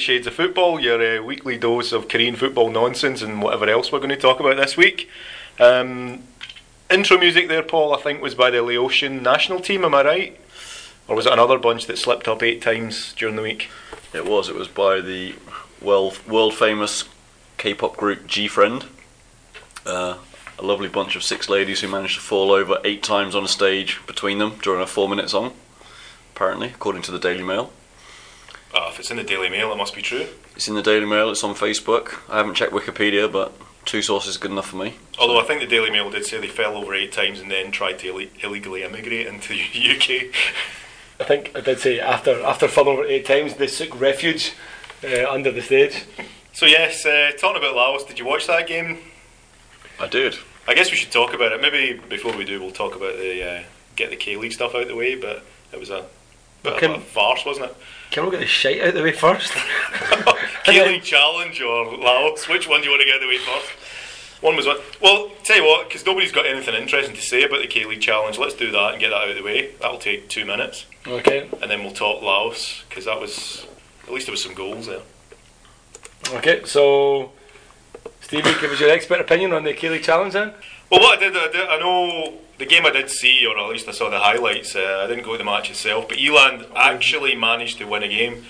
welcome to 48 Shades of Football, your uh, weekly dose of Korean football nonsense and whatever else we're going to talk about this week. Um, intro music there, Paul, I think was by the Laotian national team, am I right? Or was it another bunch that slipped up eight times during the week? It was. It was by the well world famous K-pop group GFriend. Uh, a lovely bunch of six ladies who managed to fall over eight times on a stage between them during a four-minute song. Apparently, according to the Daily Mail. Oh, if it's in the Daily Mail, it must be true. It's in the Daily Mail. It's on Facebook. I haven't checked Wikipedia, but two sources is good enough for me. Although I think the Daily Mail did say they fell over eight times and then tried to Ill- illegally immigrate into the UK. I think I did say after after falling over eight times, they took refuge uh, under the stage. So yes, uh, talking about Laos, did you watch that game? I did. I guess we should talk about it. Maybe before we do, we'll talk about the uh, get the K League stuff out of the way. But it was a bit Can- of a farce, wasn't it? Can we get the shite out of the way first? K League Challenge or Laos? Which one do you want to get out of the way first? One was one. Well, tell you what, because nobody's got anything interesting to say about the K League Challenge. Let's do that and get that out of the way. That'll take two minutes, okay. and then we'll talk Laos because that was at least there was some goals there. Okay. So, Stevie, give us your expert opinion on the K League Challenge then. Well, what I did, I, did, I know the game I did see, or at least I saw the highlights. Uh, I didn't go to the match itself, but Eland actually managed to win a game,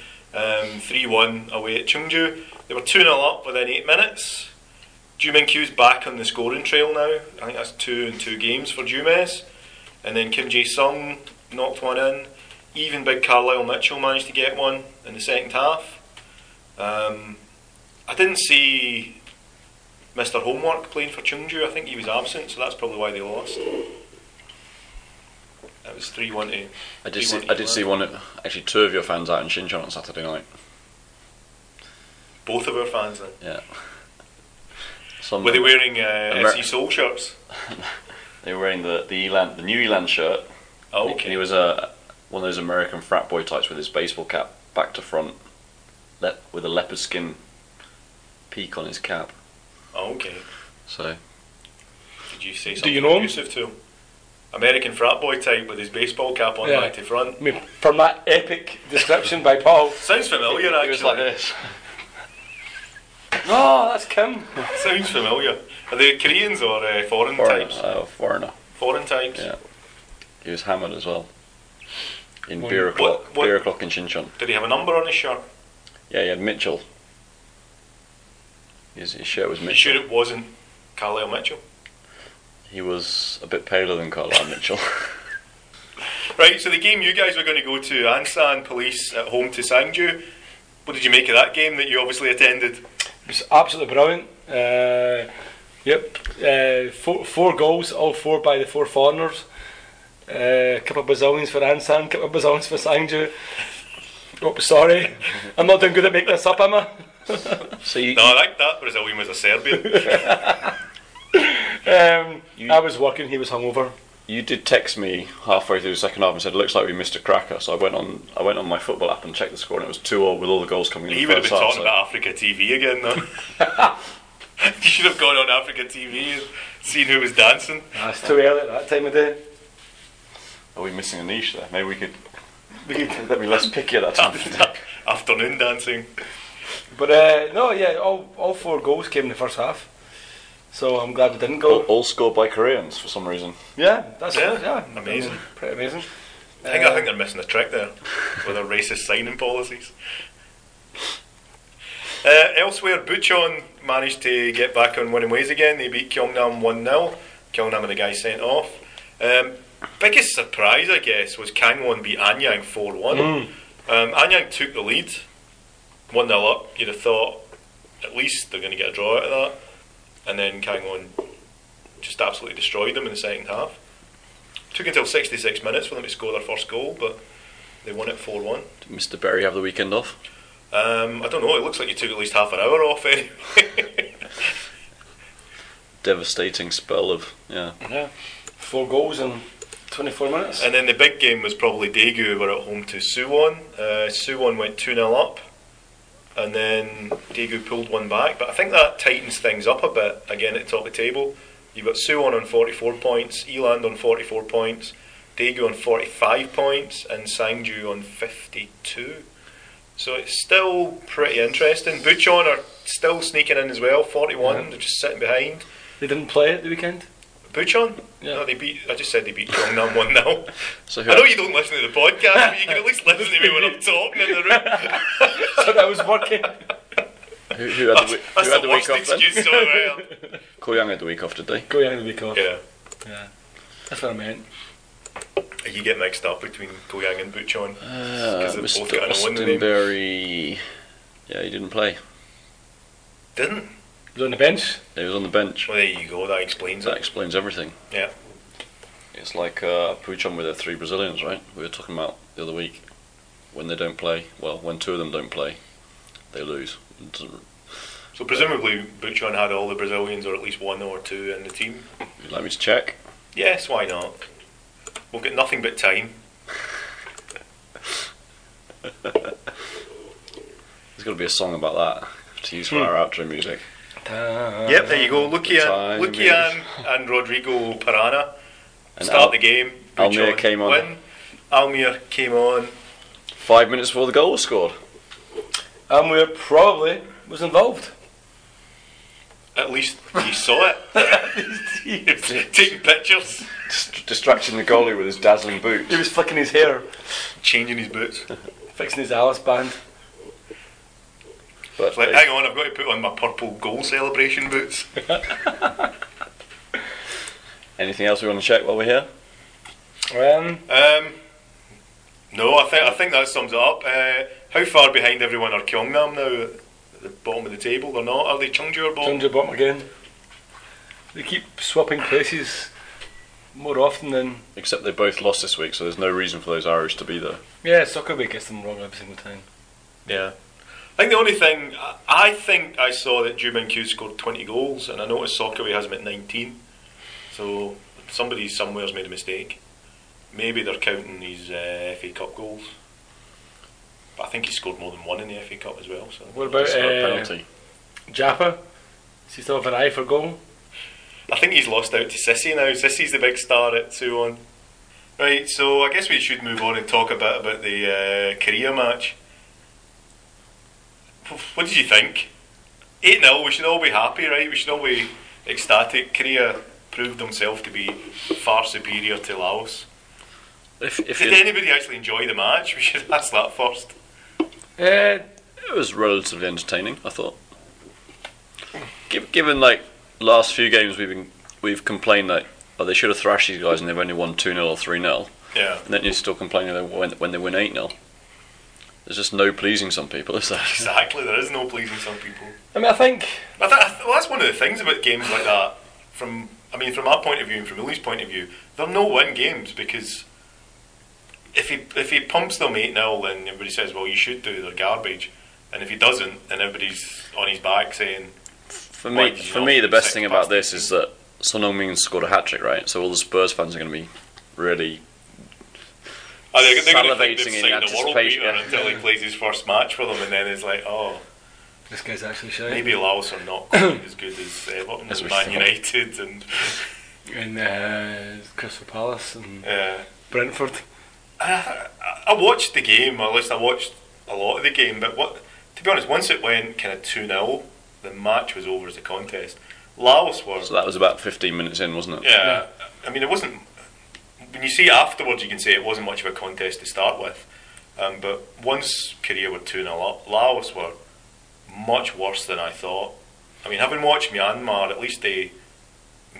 three one away at Chungju. They were two 0 up within eight minutes. Ju Min Kyu's back on the scoring trail now. I think that's two in two games for Jumes, and then Kim Jae Sung knocked one in. Even big Carlyle Mitchell managed to get one in the second half. Um, I didn't see Mr. Homework playing for Chungju. I think he was absent, so that's probably why they lost. That was 3 1 to. I did see. I did see one. of- Actually, two of your fans out in Shinchon on Saturday night. Both of our fans then. Yeah. Some Were they wearing uh, Amer- FC Seoul shirts? They were wearing the the Elan, the new Elan shirt. Oh, He was a one of those American frat boy types with his baseball cap back to front, le- with a leopard skin peak on his cap. Oh, okay. So Did you say Do something you know him? abusive to him? American frat boy type with his baseball cap on Yeah. back to front. I mean, from that epic description by Paul. Sounds familiar, actually. he was like this. Oh, that's Kim. Sounds familiar. Are they Koreans or uh, foreign Foreigner, types? uh, foreigner. Foreign types. Yeah. He was hammered as well. In beer o'clock, what- what- beer o'clock in Shinchon. Did he have a number on his shirt? Yeah, he had Mitchell. His, his shirt was Mitchell. You sure it wasn't Carlyle Mitchell? He was a bit paler than Carlyle Mitchell. Right, so the game you guys were going to go to, Ansan Police at home to Sangju. What did you make of that game that you obviously attended? It was absolutely brilliant. Uh, yep, uh, four, four goals, all four by the four foreigners. Uh, a couple of Brazilians for Ansan, a couple of Brazilians for Sangju. Oh, sorry, I'm not doing good at making this up, am I? so you, No, that, that Brazilian was a Serbian. Um, You- I was working, he was hungover. you did text me halfway through the second half and said, "Looks like we missed a cracker." So I went on, I went on my football app and checked the score, and it was two all with all the goals coming in he would have been half. talking so- about Africa TV again, though. you should have gone on Africa TV and seen who was dancing. It's too early at that time of day. Are we missing a niche there? Maybe we could We could- let me less picky at that time. of the. Afternoon dancing. But uh, no, yeah, all, all four goals came in the first half. So I'm glad we didn't go. all, all scored by Koreans for some reason. Yeah, that's Yeah, yeah, amazing. pretty amazing. I think, I think they're missing a trick there with their racist signing policies. Uh, elsewhere, Bucheon managed to get back on winning ways again. They beat Gyeongnam 1 0. Gyeongnam and the guy sent off. Um, biggest surprise, I guess, was Kangwon beat Anyang 4 1. Um, Anyang took the lead 1 0 up. You'd have thought at least they're going to get a draw out of that. And then Kangwon just absolutely destroyed them in the second half. Took until 66 minutes for them to score their first goal, but they won it 4 1. Did Mr. Berry have the weekend off? Um, I don't know, it looks like you took at least half an hour off anyway. Devastating spell of yeah. Yeah, four goals in 24 minutes. and then the big game was probably Daegu, who were at home to Suwon. Uh, Suwon went 2 0 up, and then Daegu pulled one back, but I think that tightens things up a bit again at the top of the table. You've got Suwon on 44 points, Eland on 44 points, Daegu on 45 points, and Sangju on 52. So it's still pretty interesting. Bucheon are still sneaking in as well, 41. They're just sitting behind. They didn't play at the weekend. Bucheon? Yeah. No, they beat. I just said they beat Gyeongnam 1 0. So who I know you don't listen to the podcast, but you can at least listen to me when I'm talking in the room. so that was working. who, who had the, week- That's who had the the week worst off then? excuse so. Goyang had the week off, did they? Goyang the week off. Yeah. Yeah. That's what I meant. You get mixed up between Goyang and Bucheon. Uh, 'Cause they've both Mr. got an O in the name. Yeah, he didn't play. Didn't? He was on the bench. He was on the bench. Well, there you go. That explains That it. explains everything. Yeah. It's like uh, Puchon with the three Brazilians, right? We were talking about the other week. When they don't play, well, when two of them don't play, they lose. So presumably Bucheon had all the Brazilians, or at least one or two in the team. You'd like me to check? Yes, why not? We'll get nothing but time. There's got to be a song about that to use for our outro music. Yep, there you go. Lukian, time Lukian and Rodrigo Parana And start Al- the game. Almir came on. Win. Almir came on. Five minutes before the goal was scored. And we probably was involved. At least he saw it. Taking pictures, Dist- distracting the goalie with his dazzling boots. He was flicking his hair, changing his boots. fixing his Alice band. But Like, hang on, I've got to put on my purple goal celebration boots. anything else we want to check while we're here? Um, Um, no, I think I think that sums it up. Uh, how far behind everyone are Gyeongnam now? At the bottom of the table or not? Are they Chungju or bottom? Chungju bottom again. They keep swapping places more often than. Except they both lost this week, so there's no reason for those Irish to be there. Yeah, Soccerway gets them wrong every single time. Yeah. I think the only thing I- I think I saw that Ju Min Kyu scored 20 goals, and I noticed Soccerway has him at 19. So somebody somewhere's made a mistake. Maybe they're counting his uh, FA Cup goals. But I think he scored more than one in the FA Cup as well. So What about It's a uh, penalty. Japa? Does he still have an eye for goal? I think he's lost out to Sissy now. Sissy's the big star at 2 1. Right, so I guess we should move on and talk a bit about the uh, Korea match. What did you think? 8 0, we should all be happy, right? We should all be ecstatic. Korea proved themselves to be far superior to Laos. If, if Did anybody actually enjoy the match? We should ask that first. Uh, It was relatively entertaining, I thought. Given like last few games we've been we've complained that oh, they should have thrashed these guys and they've only won two 0 or three 0 Yeah. and then you're still complaining when when they win eight 0 There's just no pleasing some people, is there? Exactly, there is no pleasing some people. I mean, I think I th- well, that's one of the things about games like that. From I mean, from our point of view and from Uli's point of view, they're no win games because if he if he pumps them eight 0 then everybody says, "Well, you should do. They're garbage." And if he doesn't, then everybody's on his back saying, For me, for me, the best thing about this 18? is that Son Heung-min scored a hat trick, right? So all the Spurs fans are going to be really "Oh, they're, they're going to think Salivating they've in the world anticipation, beater yeah. until he plays his first match for them, and then it's like, oh, this guy's actually shy. maybe Laos are not quite as good as Everton As and we Man thought. United and And uh, Crystal Palace and uh, Brentford. I, I watched the game, or at least I watched a lot of the game, but what to be honest, once it went kind of 2 0, the match was over as a contest. Laos were, So that was about 15 minutes in, wasn't it? yeah, I mean, it wasn't, when you see it afterwards, you can say it wasn't much of a contest to start with. Um, but once Korea were 2 0 up, Laos were much worse than I thought. I mean, having watched Myanmar, at least they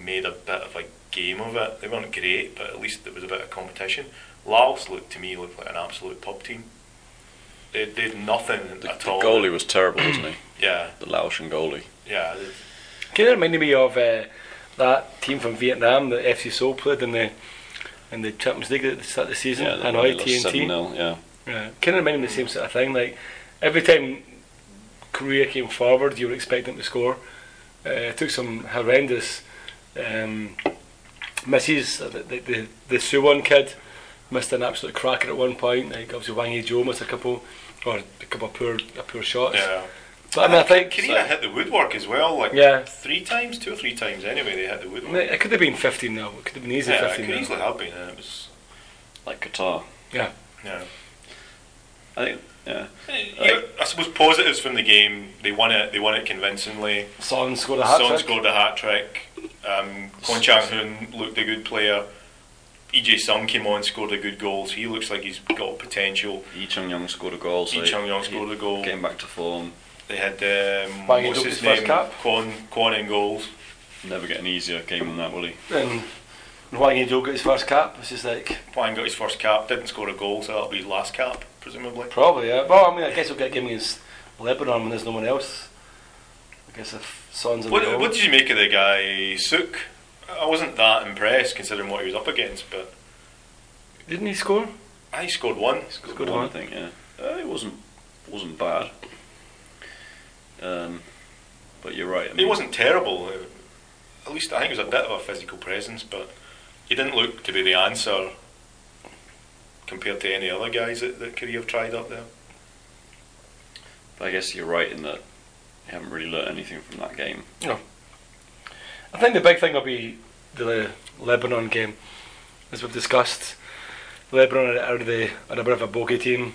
made a bit of a game of it. They weren't great, but at least there was a bit of competition. Laos looked to me looked like an absolute pub team. They they did nothing The, at the all. goalie was terrible, wasn't he? Yeah, The Laotian goalie. yeah. they- Kind of reminded me of uh, that team from Vietnam that FC Seoul played in the in the Champions League at the start of the season. Yeah, Hanoi T&T. 7-0, yeah. Yeah, kind of reminded me the same sort of thing. Like every time Korea came forward, you were expecting them to score. Uh, it took some horrendous um, misses. The, the, the, the Suwon kid missed an absolute cracker at one point. Like obviously Hwang Ui-jo missed a couple, or a couple of poor, uh, poor shots. yeah. But I mean, I think Korea hit the woodwork as well, like Yeah. three times, two or three times anyway. They hit the I woodwork. mean, it could have been 15 now. It could have been easily yeah, it could now. easily have been. and It was Like Qatar. yeah. Yeah. I think Yeah. Yeah, I suppose positives from the game. They won it. They won it convincingly. Son scored a hat trick. Son trick. scored a hat trick. Um, Kwon Chang Hoon looked a good player. EJ Sung came on, and scored a good goal. So he looks like he's got potential. Lee Chung-yong scored a goal. So Lee Chung-yong scored a goal. Getting back to form. They had um, Wang what's Yidok his his first name? cap. Kwon Kwon in goals. Never get an easier game than that, will he? And Wang Yidok got his first cap. It's just like Wang got his first cap. Didn't score a goal, so that'll be his last cap, presumably. probably yeah. Well, I mean, I guess we'll get a game against Lebanon when there's no one else. I guess if Son's in What, goal. what did you make of the guy Sook? I wasn't that impressed considering what he was up against, but Didn't he score? I scored one. He Scored Good one, one. I think. Yeah. Uh, it wasn't wasn't bad. Um, but you're right. I He mean, wasn't terrible. uh, At least I think he was a bit of a physical presence, but he didn't look to be the answer compared to any other guys that, that Korea have tried up there. But I guess you're right in that you haven't really learnt anything from that game. No. I think the big thing will be the Lebanon game, as we've discussed. Lebanon are, are, the, are a bit of a bogey team.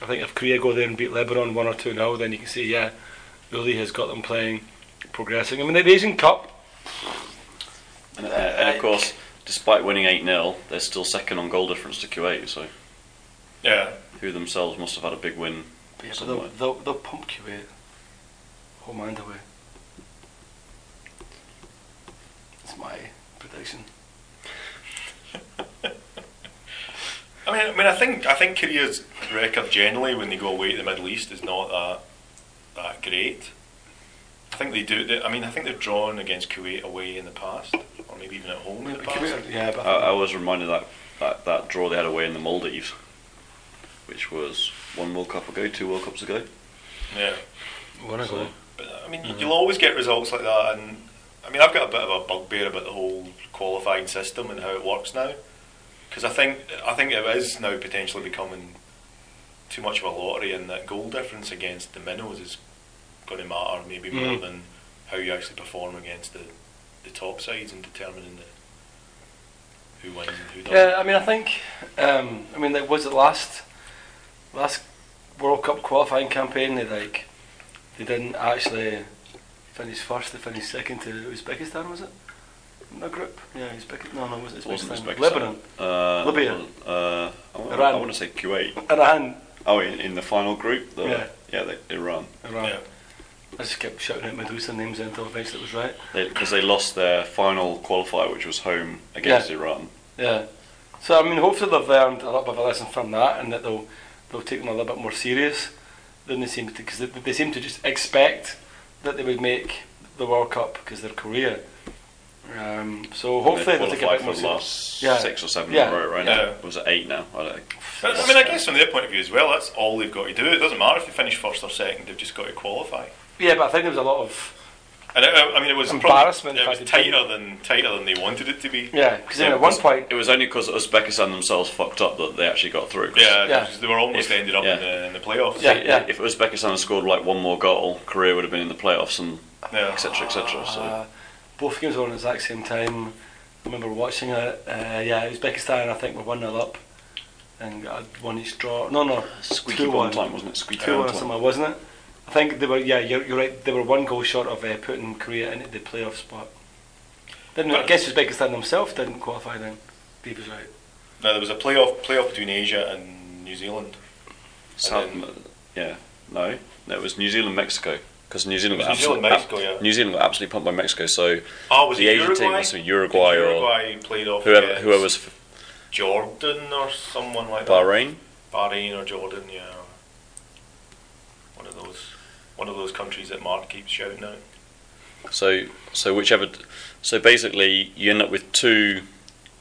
I think if Korea go there and beat Lebanon one or two now, then you can see, yeah, Uli has got them playing, progressing. I mean, the Asian Cup, And, uh, and of course, despite winning 8 0, they're still second on goal difference to Kuwait, so Yeah. who themselves must have had a big win. yeah, but they'll, they'll, they'll pump Kuwait home and away. That's my prediction. I mean, I mean, I think I think Korea's record generally when they go away to the Middle East is not that that great. I think they do. They, I mean, I think they've drawn against Kuwait away in the past, or maybe even at home in the past. Kuwait, yeah, but I, I was reminded that, that that draw they had away in the Maldives, which was one World Cup ago, two World Cups ago. Yeah. one ago. But I mean, mm-hmm. you'll always get results like that, and I mean, I've got a bit of a bugbear about the whole qualifying system and how it works now, because I think I think it is now potentially becoming too much of a lottery, and that goal difference against the minnows is going to matter maybe more Mm. than how you actually perform against the the top sides and determining the who wins and who doesn't. Yeah, I mean, I think, um, I mean, like, was it last last World Cup qualifying campaign? They like they didn't actually finish first. They finished second to Uzbekistan, was it? In the group? Yeah, Uzbekistan. No, no, it wasn't It wasn't Uzbekistan. Uzbekistan. Lebanon, Uh, Libya. Uh, I, wa- Iran. I want to say Kuwait. Iran, Oh, in, in the final group? The, Yeah. Yeah, they, Iran. Iran. Yeah. I just kept shouting out Medusa names until eventually it was right. Because they, lost their final qualifier, which was home against Yeah. Iran. Yeah. So I mean, hopefully they've learned a little bit of a lesson from that, and that they'll they'll take them a little bit more serious than they seem to, because they, they seem to just expect that they would make the World Cup because they're Korea. Um, so hopefully They they'll take a qualified bit more for the last Yeah. six or seven Yeah. in a row, right? Yeah. Was it eight now? I don't know. I mean, I guess from their point of view as well, that's all they've got to do. It doesn't matter if they finish first or second; they've just got to qualify. Yeah, but I think there was a lot of And it, I mean, it was Embarrassment Probably, it was tighter than tighter than they wanted it to be. yeah, because Yeah, at one point It was only because Uzbekistan themselves fucked up that they actually got through. 'cause Yeah, Yeah. because they were almost If- ended up yeah. in, the, in the playoffs. Yeah, if- yeah. If Uzbekistan had scored like one more goal, Korea would have been in the playoffs and Yeah. etc. etc. So uh, both games were on at the exact same time. I remember watching it. Uh, yeah, Uzbekistan I think were one 0 up, and got one each draw. No, no, squeaky 2-1. time, wasn't it? Squeaky two one one or time. wasn't it? I think they were. Yeah, you're, you're right. They were one goal short of uh, putting Korea into the playoff spot. Didn't I guess Uzbekistan themselves didn't qualify then. Steve was right. Now there was a playoff playoff between Asia and New Zealand. South, And yeah, no, no, it was New Zealand, Mexico. Because New Zealand got was New Zealand, absolutely, Mexico, yeah. New Zealand got absolutely pumped by Mexico. So Oh, was the it Asian Uruguay? team must be Uruguay or Uruguay played off whoever, against whoever's f- Jordan or someone like Bahrain. that. Bahrain or Jordan, yeah. One of those, one of those countries that Mark keeps shouting out. So so whichever, so basically you end up with two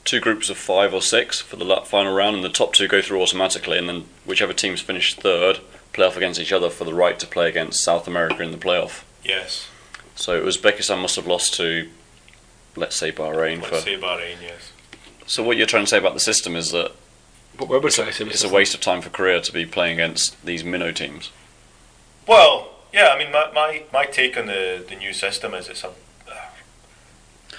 two groups of five or six for the final round, and the top two go through automatically, and then whichever teams finish third play off against each other for the right to play against South America in the playoff. Yes, So Uzbekistan must have lost to, let's say Bahrain. let's For, say Bahrain. Yes. so what you're trying to say about the system is that But we were it's a, it's a waste of time for Korea to be playing against these minnow teams. Well, yeah. I mean, my, my, my take on the, the new system is it's a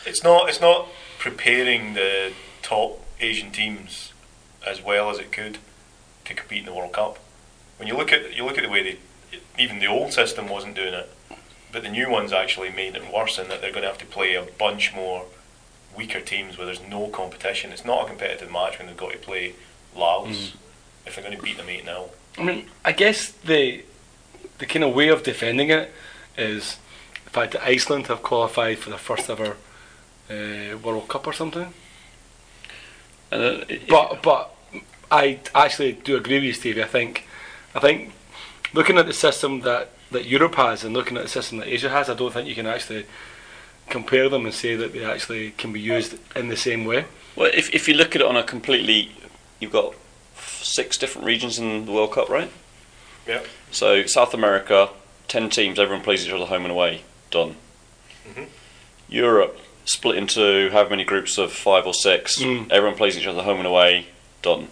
it's not it's not preparing the top Asian teams as well as it could to compete in the World Cup. when you look at you look at the way they, even the old system wasn't doing it, but the new ones actually made it worse in that they're going to have to play a bunch more weaker teams where there's no competition. It's not a competitive match when they've got to play Laos mm. if they're going to beat them eight 0 I mean, I guess the the kind of way of defending it is the fact that Iceland have qualified for the first ever uh, World Cup or something. And then But but I actually do agree with you, Stevie. I think I think looking at the system that, that Europe has and looking at the system that Asia has, I don't think you can actually compare them and say that they actually can be used in the same way. well, if if you look at it on a completely, you've got six different regions in the World Cup, right? Yeah. So South America, ten teams, everyone plays each other home and away. Done. Mhm. Europe split into however many groups of five or six. Mm. Everyone plays each other home and away. Done.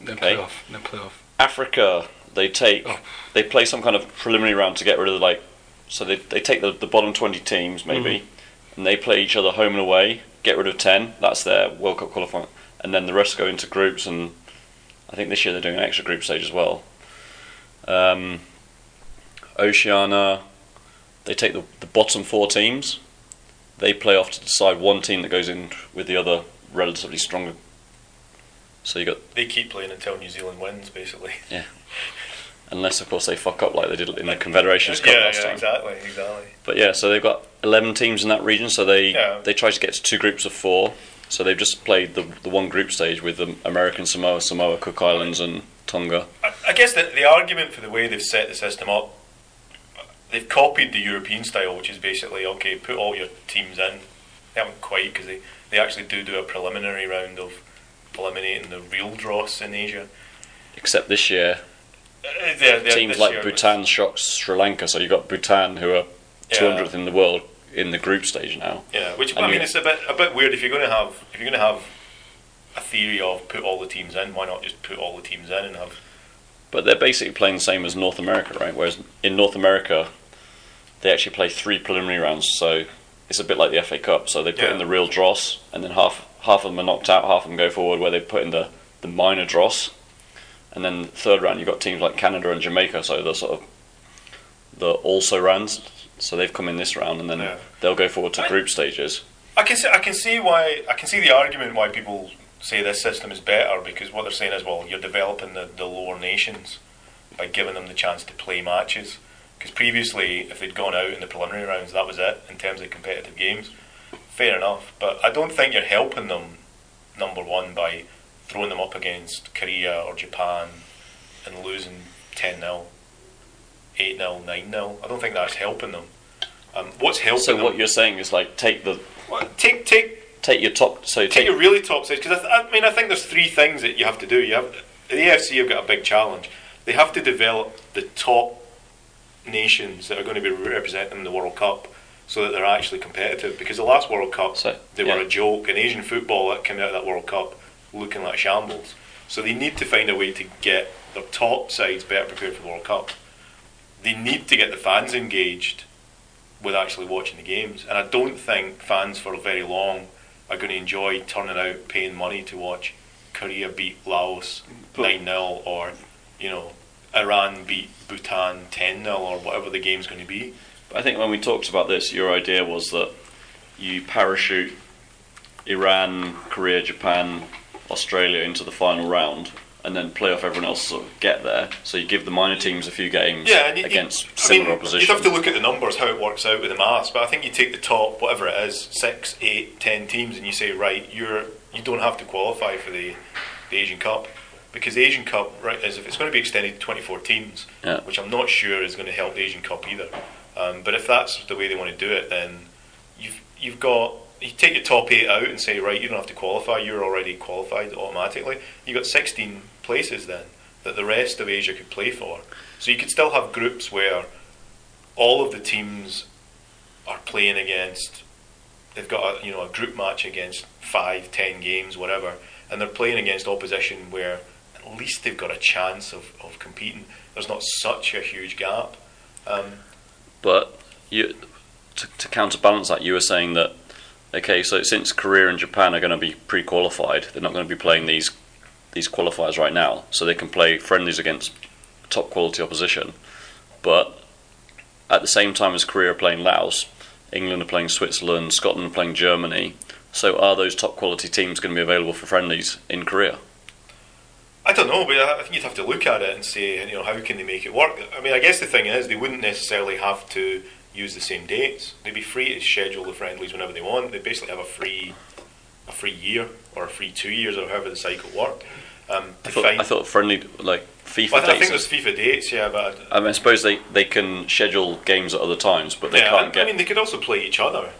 Then Okay. playoff. Then playoff. Africa, they take Oh. they play some kind of preliminary round to get rid of the, like so they they take the, the bottom twenty teams maybe, Mm-hmm. and they play each other home and away. Get rid of ten. That's their World Cup qualifying, and then the rest go into groups. And I think this year they're doing an extra group stage as well. Um, Oceania, they take the, the bottom four teams. They play off to decide one team that goes in with the other relatively stronger. So you got They keep playing until New Zealand wins, basically. Yeah. Unless of course they fuck up like they did in the Confederations Cup yeah, last yeah, time. exactly, exactly. But yeah, so they've got eleven teams in that region. So they Yeah. they try to get to two groups of four. So they've just played the the one group stage with the American Samoa, Samoa, Cook Islands, and Tonga. I, I guess the, the argument for the way they've set the system up, they've copied the European style, which is basically okay, put all your teams in. They haven't quite because they, they actually do do a preliminary round of eliminating the real dross in Asia. Except this year, Uh, they're- they're- teams like year Bhutan shocked Sri Lanka. So you've got Bhutan, who are Yeah. 200th in the world, in the group stage now. Yeah, which And I mean, it's a bit a bit weird if you're going to have if you're going to have a theory of put all the teams in. Why not just put all the teams in and have But they're basically playing the same as North America, right? Whereas in North America, they actually play three preliminary rounds. So it's a bit like the FA Cup. So they put Yeah. in the real dross, and then half half of them are knocked out, half of them go forward, where they put in the, the minor dross. And then third round, you've got teams like Canada and Jamaica, so the sort of the also rounds. So they've come in this round, and then Yeah. they'll go forward to I- group stages. I can see, I can see why I can see the argument why people say this system is better because what they're saying is well you're developing the, the lower nations by giving them the chance to play matches. Because previously if they'd gone out in the preliminary rounds that was it in terms of competitive games. Fair enough but I don't think you're helping them number one by throwing them up against Korea or Japan and losing 10 0 8 0 9 0 I don't think that's helping them. Um, what's helping So them what you're saying is like take the well, take take take your top. So take take your really top sides because I, th- I mean I think there's three things that you have to do. You have the AFC have got a big challenge. They have to develop the top nations that are going to be representing the World Cup so that they're actually competitive. Because the last World Cup So, they yeah. were a joke, and Asian football that came out of that World Cup looking like shambles. So they need to find a way to get their top sides better prepared for the World Cup. They need to get the fans engaged with actually watching the games. And I don't think fans for very long are going to enjoy turning out, paying money to watch Korea beat Laos 9 0 or, you know, Iran beat Bhutan 10 0 or whatever the game's going to be. But I think when we talked about this, your idea was that you parachute Iran, Korea, Japan, Australia into the final round, and then play off everyone else to sort of get there. So you give the minor teams a few games Yeah, you, against you, I similar mean, opposition. You'd have to look at the numbers, how it works out with the maths, but I think you take the top, whatever it is, six, eight, ten teams, and you say, right, you're you don't have to qualify for the, the Asian Cup because the Asian Cup, right, is if it's going to be extended to 24 teams, Yeah. which I'm not sure is going to help the Asian Cup either. Um, but if that's the way they want to do it, then you've you've got you take your top eight out and say, right, you don't have to qualify, you're already qualified automatically. You've got 16 places then that the rest of Asia could play for. So you could still have groups where all of the teams are playing against. They've got a, you know a group match against five, ten games, whatever, and they're playing against opposition where at least they've got a chance of, of competing. There's not such a huge gap. Um, But you, to, to counterbalance that, you were saying that okay, so since Korea and Japan are going to be pre-qualified, they're not going to be playing these these qualifiers right now, so they can play friendlies against top quality opposition. But at the same time as Korea are playing Laos, England are playing Switzerland, Scotland are playing Germany. So are those top quality teams going to be available for friendlies in Korea? I don't know, but I think you'd have to look at it and say, you know, how can they make it work? I mean, I guess the thing is, they wouldn't necessarily have to use the same dates. They'd be free to schedule the friendlies whenever they want. They basically have a free, a free year or a free two years or however the cycle worked. Um, I thought, I thought friendly like FIFA well, I dates. think there's FIFA dates, yeah, but I mean, I suppose they, they can schedule games at other times, but they yeah, can't I, get. I mean, they could also play each other.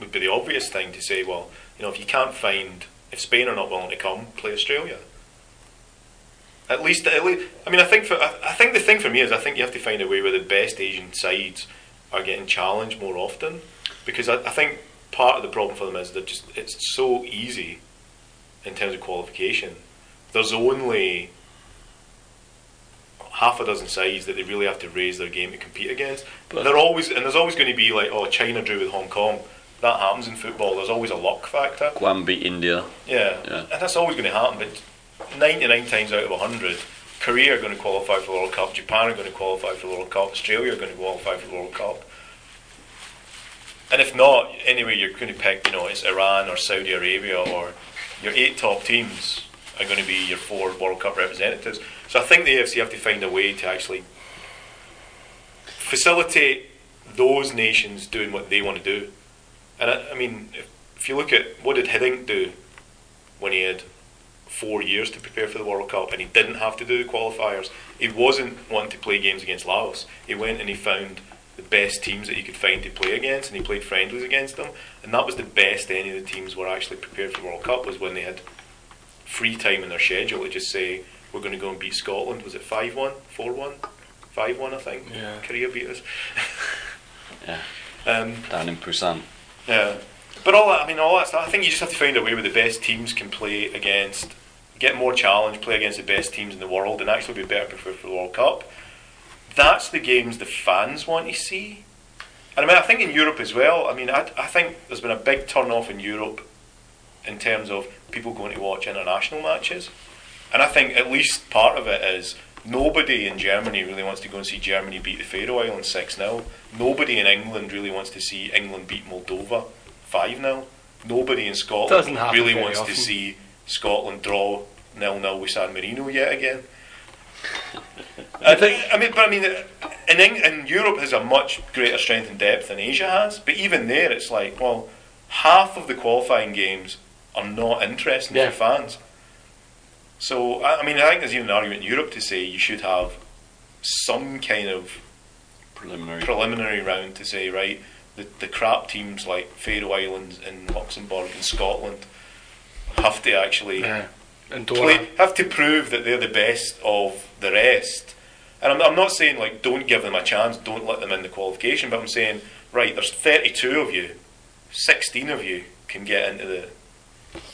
Would be the obvious thing to say. Well, you know, if you can't find, if Spain are not willing to come, play Australia. At least, at least I mean, I think for I, I think the thing for me is I think you have to find a way where the best Asian sides are getting challenged more often, because I, I think part of the problem for them is that just it's so easy in terms of qualification. There's only half a dozen sides that they really have to raise their game to compete against. But they're always and there's always going to be like, oh, China drew with Hong Kong. That happens in football. There's always a luck factor. Guam beat India. Yeah, Yeah. and that's always going to happen. But 99 times out of 100, Korea are going to qualify for the World Cup. Japan are going to qualify for the World Cup. Australia are going to qualify for the World Cup. And if not, anyway, you're going to pick, you know, it's Iran or Saudi Arabia or your eight top teams are going to be your four World Cup representatives. So I think the AFC have to find a way to actually facilitate those nations doing what they want to do. And I, I mean, if, if you look at what did Hiddink do when he had four years to prepare for the World Cup and he didn't have to do the qualifiers, he wasn't wanting to play games against Laos. He went and he found the best teams that he could find to play against and he played friendlies against them. And that was the best any of the teams were actually prepared for the World Cup was when they had free time in their schedule to just say, we're going to go and beat Scotland. Was it 5 1, 4 1? 5 1, I think. Yeah. Korea beat us. Yeah. Um, Down in Busan. yeah, but all that, I mean, all that stuff. I think you just have to find a way where the best teams can play against, get more challenge, play against the best teams in the world, and actually be better prepared for the World Cup. That's the games the fans want to see. And I mean, I think in Europe as well. I mean, I, I think there's been a big turn off in Europe in terms of people going to watch international matches. And I think at least part of it is nobody in Germany really wants to go and see Germany beat the Faroe Islands 6 0. Nobody in England really wants to see England beat Moldova 5 0. Nobody in Scotland really wants often. to see Scotland draw 0 0 with San Marino yet again. I think. I mean, but I mean, in, in Europe has a much greater strength and depth than Asia has. But even there, it's like, well, half of the qualifying games are not interesting Yeah. for fans. So I I mean, I think there's even an argument in Europe to say you should have some kind of Preliminary. preliminary round to say, right, the, the crap teams like Faroe Islands and Luxembourg and Scotland have to actually Yeah. And play, have to prove that they're the best of the rest. And I'm, I'm not saying like don't give them a chance, don't let them in the qualification, but I'm saying right, there's 32 of you, 16 of you can get into the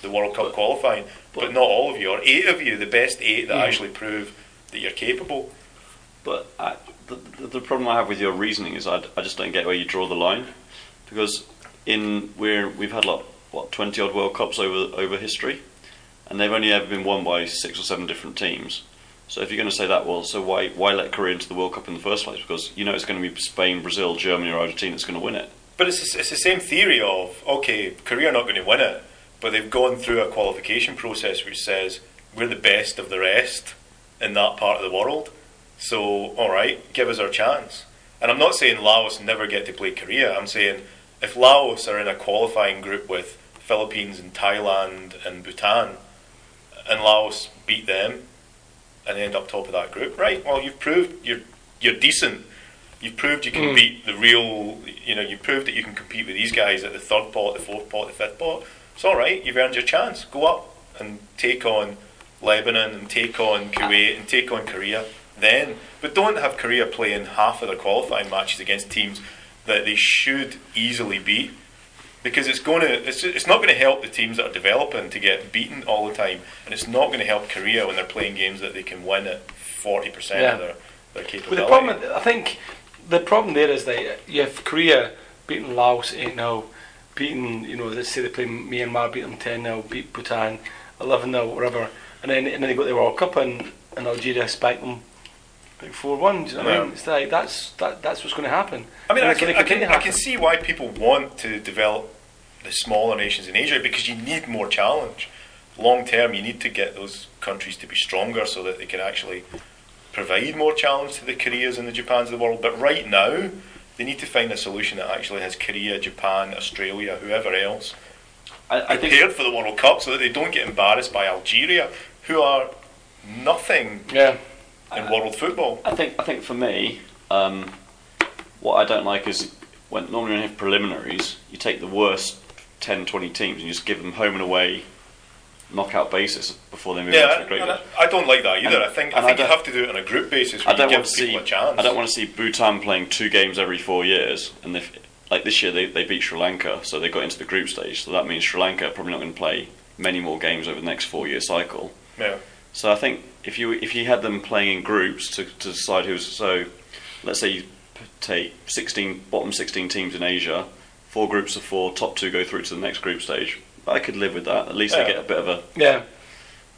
the World Cup qualifying, but, not all of you, or eight of you, the best eight that Mm. actually prove that you're capable. But I, the, the, the problem I have with your reasoning is I, I just don't get where you draw the line, because in we're we've had like what twenty odd World Cups over over history, and they've only ever been won by six or seven different teams. So if you're going to say that, well, so why why let Korea into the World Cup in the first place? Because you know it's going to be Spain, Brazil, Germany, or Argentina that's going to win it. But it's it's the same theory of okay, Korea are not going to win it, but they've gone through a qualification process which says we're the best of the rest in that part of the world. So all right, give us our chance. And I'm not saying Laos never get to play Korea. I'm saying if Laos are in a qualifying group with Philippines and Thailand and Bhutan, and Laos beat them and end up top of that group, right? Well, you've proved you're you're decent. You've proved you can Mm. beat the real. You know, you've proved that you can compete with these guys at the third pot, the fourth pot, the fifth pot. It's all right. You've earned your chance. Go up and take on Lebanon and take on Kuwait and take on Korea. Then, but don't have Korea playing half of their qualifying matches against teams that they should easily beat because it's going to it's, it's not going to help the teams that are developing to get beaten all the time and it's not going to help Korea when they're playing games that they can win at 40% Yeah. of their, their capability. the problem, I think, the problem there is that you have Korea beating Laos 8 0, beating, you know, let's say they play Myanmar, beat them 10 0, beat Bhutan 11 0, whatever, and then and then they go to the World Cup and, and Algeria spike them Like four one. Do you know what I mean? It's like that's that, that's what's going to happen. I mean, I can, I can, I can see why people want to develop the smaller nations in Asia because you need more challenge. Long term, you need to get those countries to be stronger so that they can actually provide more challenge to the Koreas and the Japans of the world. But right now, they need to find a solution that actually has Korea, Japan, Australia, whoever else I, I think prepared for the World Cup so that they don't get embarrassed by Algeria, who are nothing Yeah. in world football. I think I think for me, um, what I don't like is when normally when you have preliminaries, you take the worst 10, 20 teams and you just give them home and away knockout basis before they move on to Yeah, the great. I, I don't like that either. And- I think I and I you have to do it on a group basis I don't want to see. I don't want to see Bhutan playing two games every four years, and if like this year they, they beat Sri Lanka, so they got into the group stage. So that means Sri Lanka are probably not going to play many more games over the next four year cycle. Yeah. So I think if you if you had them playing in groups to, to decide who's so, let's say you take sixteen bottom sixteen teams in Asia, four groups of four, top two go through to the next group stage. I could live with that. At least Yeah. they get a bit of a. Yeah.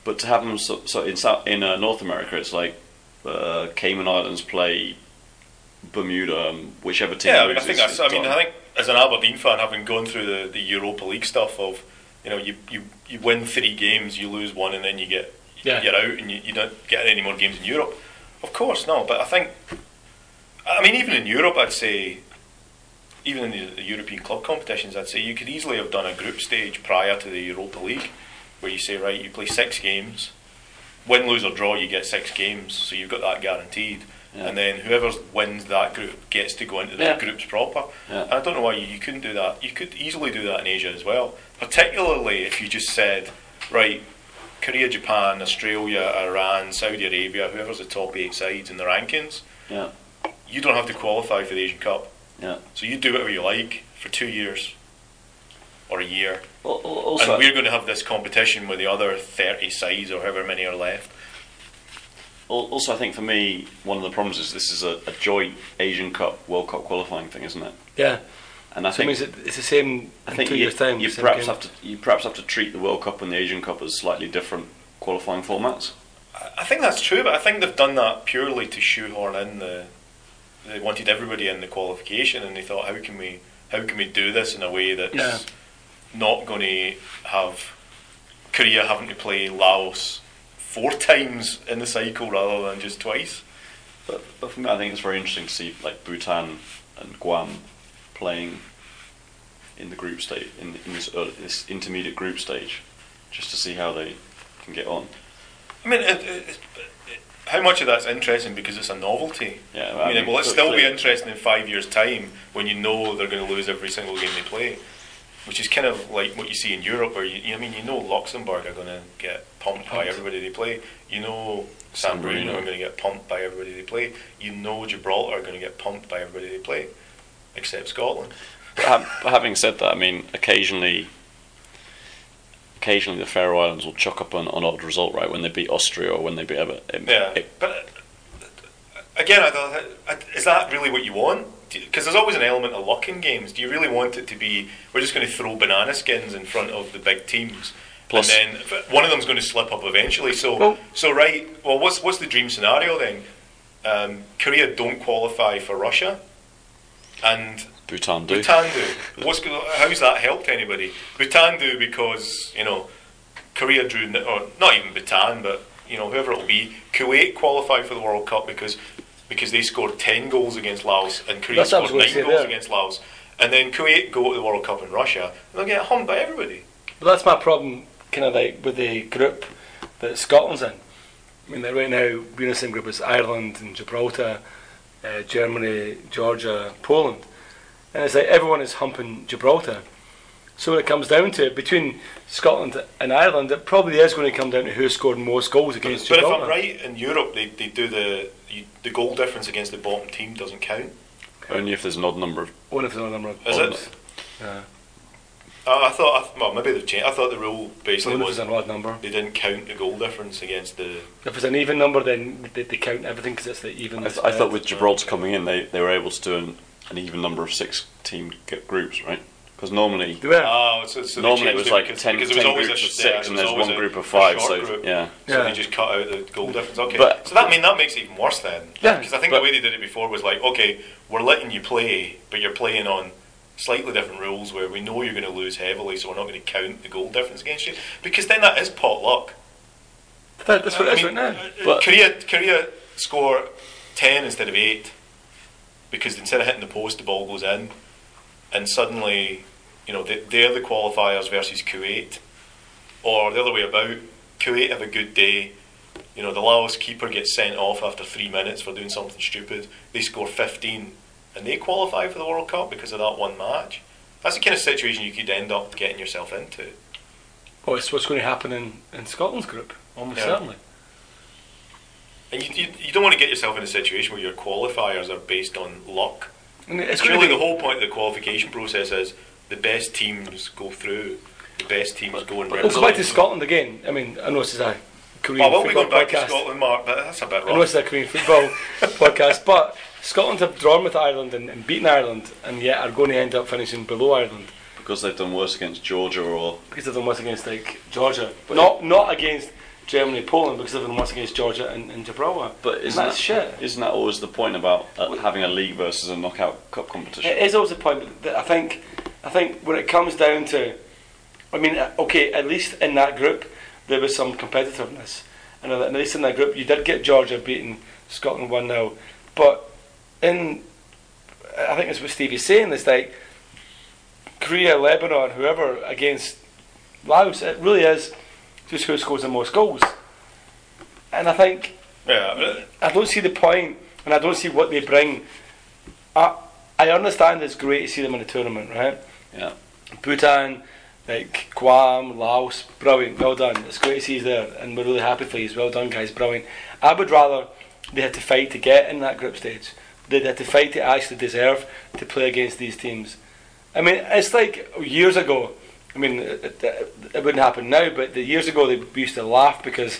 But to have them so, so in South, in uh, North America, it's like uh, Cayman Islands play Bermuda, um, whichever team. Yeah, I mean, I think I mean. I think as an Aberdeen fan, having gone through the, the Europa League stuff of, you know, you, you, you win three games, you lose one, and then you get Yeah. you're out, and you, you don't get any more games in Europe. Of course, no. But I think, I mean, even in Europe, I'd say, even in the, the European club competitions, I'd say you could easily have done a group stage prior to the Europa League, where you say, right, you play six games, win, lose or draw, you get six games, so you've got that guaranteed. Yeah. And then whoever wins that group gets to go into the Yeah. groups proper. Yeah. And I don't know why you, you couldn't do that. You could easily do that in Asia as well. Particularly if you just said, right, Korea, Japan, Australia, Iran, Saudi Arabia, whoever's the top eight sides in the rankings, Yeah, you don't have to qualify for the Asian Cup. Yeah. So you do whatever you like for two years or a year. Al- al- Also, and we're going to have this competition with the other 30 sides or however many are left. also, I think for me, one of the problems is this is a, a joint Asian Cup, World Cup qualifying thing, isn't it? Yeah. And I So think it, it's the same I think two you, years' time. you perhaps game. have to you perhaps have to treat the World Cup and the Asian Cup as slightly different qualifying formats. I- I think that's true, but I think they've done that purely to shoehorn in the. They wanted everybody in the qualification, and they thought, how can we, how can we do this in a way that's Yeah. not going to have Korea having to play Laos four times in the cycle rather than just twice. But, but for me, I think it's very interesting to see like Bhutan and Guam playing in the group stage in, in this early, this intermediate group stage, just to see how they can get on. I mean, it, it, it, how much of that's interesting because it's a novelty? Yeah, I mean, will it still be interesting in five years' time when you know they're going to lose every single game they play? Which is kind of like what you see in Europe, where you, I mean, you know Luxembourg are going to get pumped by everybody they play. You know San Marino. are going to get pumped by everybody they play. You know Gibraltar are going to get pumped by everybody they play, except Scotland. But having said that, I mean, occasionally, occasionally the Faroe Islands will chuck up an, an odd result, right? When they beat Austria or when they beat it- Yeah, it- but uh, again, I thought, uh, is that really what you want? Because there's always an element of luck in games. Do you really want it to be we're just going to throw banana skins in front of the big teams, Plus- and then one of them's going to slip up eventually? So, Well- so right. Well, what's what's the dream scenario then? Um, Korea don't qualify for Russia, and Bhutan do. Bhutan do. What's go- how's that helped anybody? Bhutan do because you know Korea drew, or not even Bhutan, but you know whoever it'll be. Kuwait qualified for the World Cup because because they scored ten goals against Laos and Korea That's what scored nine goals there. against Laos, and then Kuwait go to the World Cup in Russia and they'll get hummed by everybody. But that's my problem, kind of like with the group that Scotland's in. I mean, like right now we're in the same group as Ireland and Gibraltar, uh, Germany, Georgia, Poland, and it's like everyone is humping Gibraltar. So when it comes down to it, between Scotland and Ireland, it probably is going to come down to who scored most goals against Gibraltar. But if I'm right, in Europe they, they do the you, the goal difference against the bottom team doesn't count. Only if there's an odd number of. One of the number of Is goals. it? Yeah. Uh, I thought, I th- well, maybe they've changed. I thought the rule basically One of was an odd number. they didn't count the goal difference against the If it's an even number, then they, they count everything because it's the even. I, th- I thought with Gibraltar coming in, they, they were able to do an, an even number of six team groups, right? Because normally, Do we? Oh, so, so normally it was like because, 10, because 10 it was always groups a, of six, it and there's one a- group of five. So group. yeah, So Yeah. they just cut out the goal difference. Okay, But- so that I mean that makes it even worse then. Yeah, because I think but- the way they did it before was like, okay, we're letting you play, but you're playing on slightly different rules where we know you're going to lose heavily, so we're not going to count the goal difference against you. Because then that is pot luck. That- That's what it I is mean, right now. uh, But- Korea, Korea score ten instead of eight because instead of hitting the post, the ball goes in, and suddenly, you know, they, they're the qualifiers versus Kuwait, or the other way about. Kuwait have a good day. You know, the Laos keeper gets sent off after three minutes for doing something stupid. They score fifteen, and they qualify for the World Cup because of that one match. That's the kind of situation you could end up getting yourself into. Well, it's what's going to happen in, in Scotland's group, almost Yeah. certainly. And you, you, you don't want to get yourself in a situation where your qualifiers are based on luck. And it's going Surely the whole point of the qualification process is the best teams go through, the best teams go and We'll go back to. Scotland again. I mean, I know this is a Korean Oh, well, we football go back to podcast. Scotland, Mark, but that's a bit I know rough. it's a Korean football podcast, but Scotland have drawn with Ireland and, and beaten Ireland, and yet are going to end up finishing below Ireland because they've done worse against Georgia or because they've done worse against like Georgia, not not against Germany, Poland, because they've done worse against Georgia and, and Gibraltar. But isn't that's that, shit. Isn't that always the point about uh, having a league versus a knockout cup competition? It is always the point, but th- I think I think when it comes down to, I mean, uh, okay, at least in that group there was some competitiveness, and at least in that group you did get Georgia beating Scotland one 0 but in I think it's what Stevie's saying. It's like Korea, Lebanon, whoever against Laos. It really is just who scores the most goals, and I think Yeah, I don't see the point, and I don't see what they bring. I I understand it's great to see them in the tournament, right? Yeah. Bhutan, like Guam, Laos, brilliant, well done. It's great to see you there, and we're really happy for you. Well done, guys, brilliant. I would rather they had to fight to get in that group stage. They had to fight to actually deserve to play against these teams. I mean, it's like years ago. I mean, it, it, it wouldn't happen now, but the years ago they used to laugh because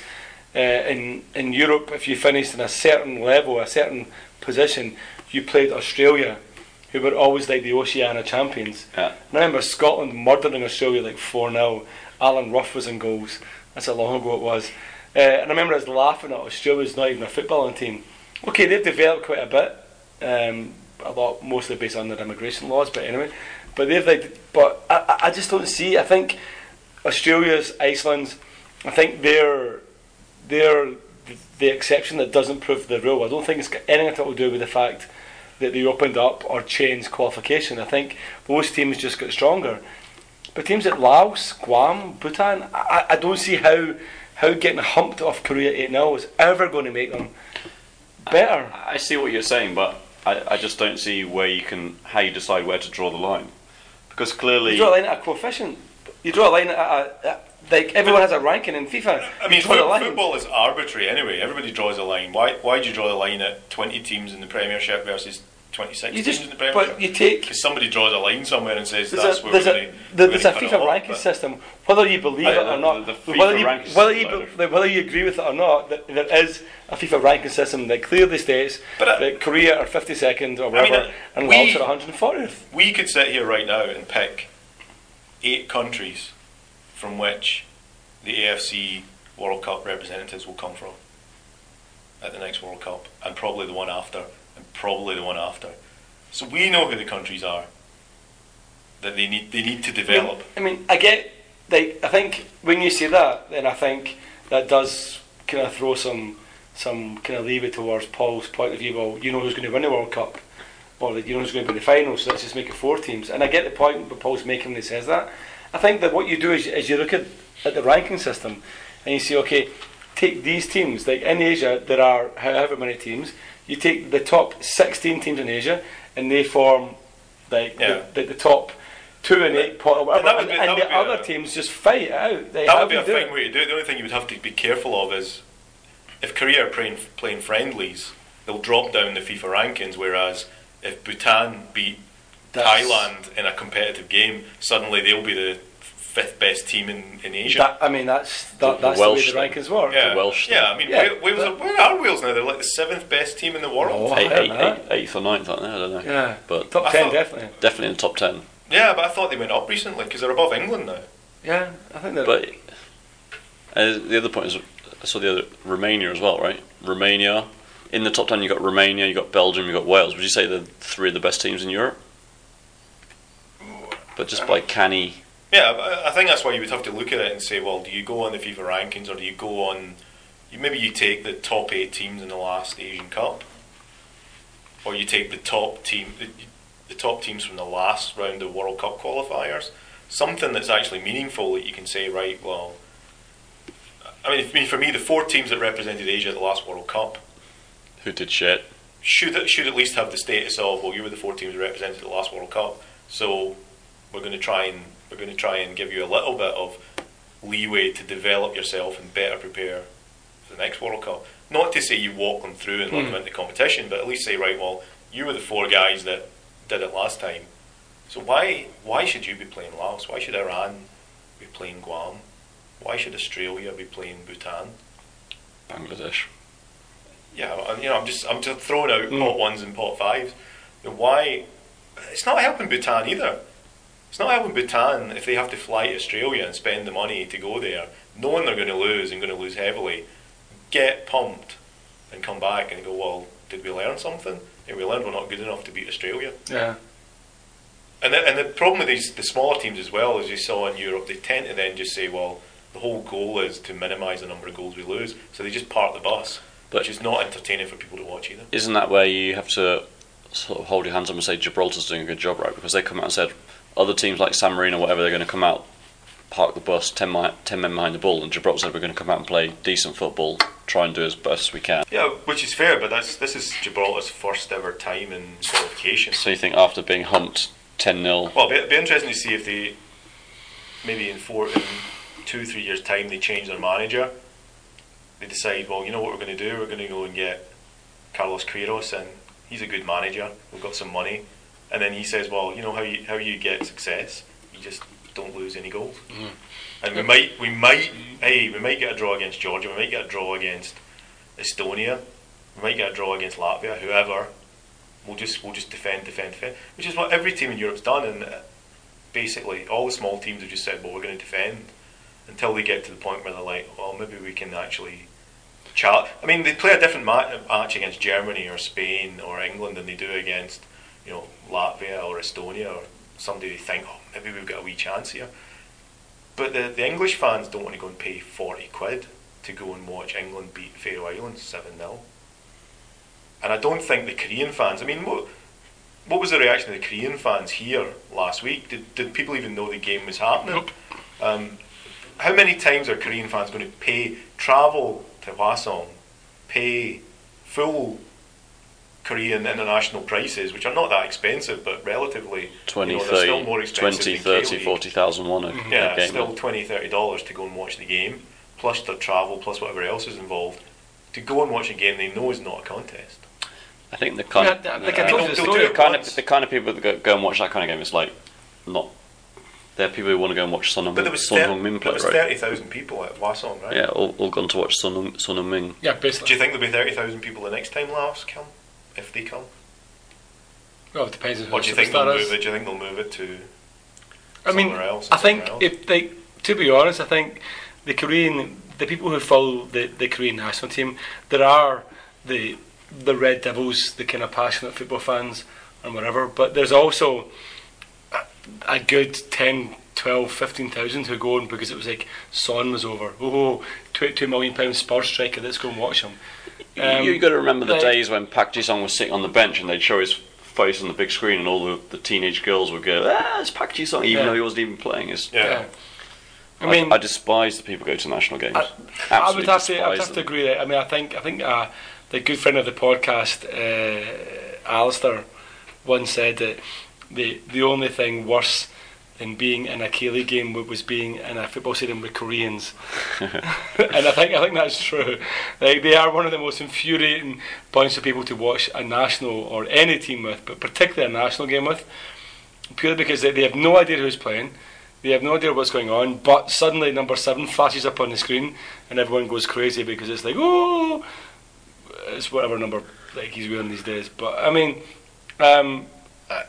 uh, in in Europe, if you finished in a certain level, a certain position, you played Australia, who were always like the Oceania champions. Yeah. And I remember Scotland murdering Australia like 4 0. Alan Rough was in goals. That's how long ago it was. Uh, and I remember us laughing at Australia's not even a footballing team. Okay, they've developed quite a bit. Um, a lot, mostly based on their immigration laws, but anyway. But they've like, but I, I- I just don't see. I think Australia's, Iceland's, I think they're they're the exception that doesn't prove the rule. I don't think it's got anything at all to do with the fact that they opened up or changed qualification. I think those teams just got stronger. But teams like Laos, Guam, Bhutan, I, I don't see how how getting humped off Korea 8 0 is ever going to make them better. I see what you're saying, but I, I just don't see where you can how you decide where to draw the line. Because clearly, You draw a line at a coefficient. You draw a line at a, at, like everyone has a ranking in FIFA. I mean, you foot- football is arbitrary anyway. Everybody draws a line. Why? Why do you draw the line at twenty teams in the Premiership versus twenty six You teams just, in the Premiership? but you take Because somebody draws a line somewhere and says that's a, where there's we're a, going to. there's a FIFA ranking system. Whether you believe Oh, it yeah, or not, the- the FIFA whether you whether you be- whether you agree with it or not, that there is a FIFA ranking system that clearly states But, uh, that Korea are 52nd or I mean, whatever, uh, and Laos are 140th. We could sit here right now and pick eight countries from which the AFC World Cup representatives will come from at the next World Cup, and probably the one after, and probably the one after. So we know who the countries are that they need they need to develop. I mean, I get, like, I think when you say that, then I think that does kind of throw some some kind of leeway towards Paul's point of view. Well, you know who's going to win the World Cup, or you know who's going to be in the final, so let's just make it four teams. And I get the point that Paul's making when he says that. I think that what you do is, is you look at, at the ranking system, and you say, okay, take these teams. Like in Asia, there are however many teams. You take the top 16 teams in Asia, and they form like Yeah. the, the, the top two and eight pot or whatever, and, be- and the other a- teams just fight it out. They That would be a fine way to do it. The only thing you would have to be careful of is if Korea are playing, playing friendlies, they'll drop down the FIFA rankings, whereas if Bhutan beat That's- Thailand in a competitive game, suddenly they'll be the fifth best team in, in Asia. That, I mean, that's that, The that's Welsh the way the rankings work. yeah, Welsh yeah. I mean, Yeah, Wa- Wales, but- are, where are Wales now? They're like the seventh best team in the world. Oh, eight, I eight, don't know. eight, eighth or ninth, aren't they? I don't know. Yeah, But top I ten thought- definitely. definitely in the top ten. Yeah, but I thought they went up recently because they're above England now. Yeah, I think that. But uh, the other point is, I saw the other Romania as well, right? Romania in the top ten. You got Romania, you got Belgium, you got Wales. Would you say they're three of the best teams in Europe? But just by canny, Yeah, I- I think that's why you would have to look at it and say, well, do you go on the FIFA rankings or do you go on? You, maybe you take the top eight teams in the last Asian Cup, or you take the top team, the, the top teams from the last round of World Cup qualifiers. Something that's actually meaningful that you can say, right? Well, I mean, for me, the four teams that represented Asia at the last World Cup who did shit? should should at least have the status of well, you were the four teams that represented the last World Cup, so we're going to try and we're going to try and give you a little bit of leeway to develop yourself and better prepare for the next World Cup. Not to say you walk them through and let them hmm. into competition, but at least say right, well, you were the four guys that did it last time, so why why should you be playing Laos? Why should Iran be playing Guam? Why should Australia be playing Bhutan? Bangladesh. Yeah, and, you know, I'm just I'm just throwing out hmm. pot ones and pot fives. You know, why? It's not helping Bhutan either. It's not helping Bhutan if they have to fly to Australia and spend the money to go there, knowing they're going to lose and going to lose heavily. Get pumped and come back and go. Well, did we learn something? Yeah, we learned we're not good enough to beat Australia. yeah. And the, and the problem with these the smaller teams as well, as you saw in Europe, they tend to then just say, well, the whole goal is to minimise the number of goals we lose, so they just park the bus, But- which is not entertaining for people to watch either. Isn't that where you have to sort of hold your hands up and say Gibraltar's doing a good job, right? Because they come out and said other teams like San Marino, whatever, they're going to come out, park the bus, 10, mi- 10 men behind the ball, and Gibraltar said we're going to come out and play decent football, try and do as best as we can. Yeah, which is fair, but that's this is Gibraltar's first ever time in qualification. So you think after being humped 10 0, Well, it'd be, it'd be interesting to see if they maybe in four, in two, three years' time, they change their manager. They decide, well, you know what we're going to do? We're going to go and get Carlos Queiroz, and he's a good manager. We've got some money, and then he says, well, you know how you how you get success? You just don't lose any goals. And we might we might hey we might get a draw against Georgia. We might get a draw against Estonia. We might get a draw against Latvia. Whoever. We'll just we'll just defend, defend, defend, which is what every team in Europe's done. And uh, basically, all the small teams have just said, "Well, we're going to defend," until they get to the point where they're like, "Well, maybe we can actually." Chal- I mean, they play a different match against Germany or Spain or England than they do against, you know, Latvia or Estonia or somebody they think, "Oh, maybe we've got a wee chance here." But the the English fans don't want to go and pay forty quid to go and watch England beat Faroe Islands seven 0 and I don't think the Korean fans. I mean, what what was the reaction of the Korean fans here last week? Did did people even know the game was happening? Nope. Um, how many times are Korean fans going to pay travel to Hwaseong, pay full Korean international prices, which are not that expensive, but relatively 20, you know, they're still more 30, expensive 20 30, K-League. 40,000 won a, a Yeah, game. still 20 30 dollars to go and watch the game, plus their travel, plus whatever else is involved. To go and watch a game they know is not a contest. I think the kind of, like I uh, told you the the kind of the kind of people that go, go and watch that kind of game is like not. They're people who want to go and watch Son But there was, Son thir- Heung-min there was right? 30,000 people at Hwaseong, right? Yeah, all, all gone to watch Sun Heung- Son Heung-min. Yeah, Do you think there'll be 30,000 people the next time Laos come? If they come? Well, it depends on who Or do the you think they'll move is. it? Do you think they'll move it to I mean, somewhere else? I think else? if they, to be honest, I think the Korean, the people who follow the, the Korean national team, there are the the Red Devils, the kind of passionate football fans and whatever, but there's also a, a good 10, 12, 15,000 who go on because it was like Son was over. Oh, 22 million pound Spurs striker, let's go and watch him. Um, you got to remember the like- days when Park Ji-sung was sitting on the bench and they'd show his face on the big screen and all the, the teenage girls would go, ah, it's Park Ji-sung, even Yeah. though he wasn't even playing. It's, yeah. yeah. I mean, I, despise the people who go to national games. I, I would have to, I would despise have to agree. I mean, I think, I think uh, the good friend of the podcast, uh, Alistair, once said that the the only thing worse than being in a K League game was being in a football stadium with Koreans, and I think I think that's true. Like they are one of the most infuriating bunch of people to watch a national or any team with, but particularly a national game with, purely because they, they have no idea who's playing. They have no idea what's going on, but suddenly number seven flashes up on the screen, and everyone goes crazy because it's like, oh, it's whatever number like he's wearing these days. But I mean, um, I,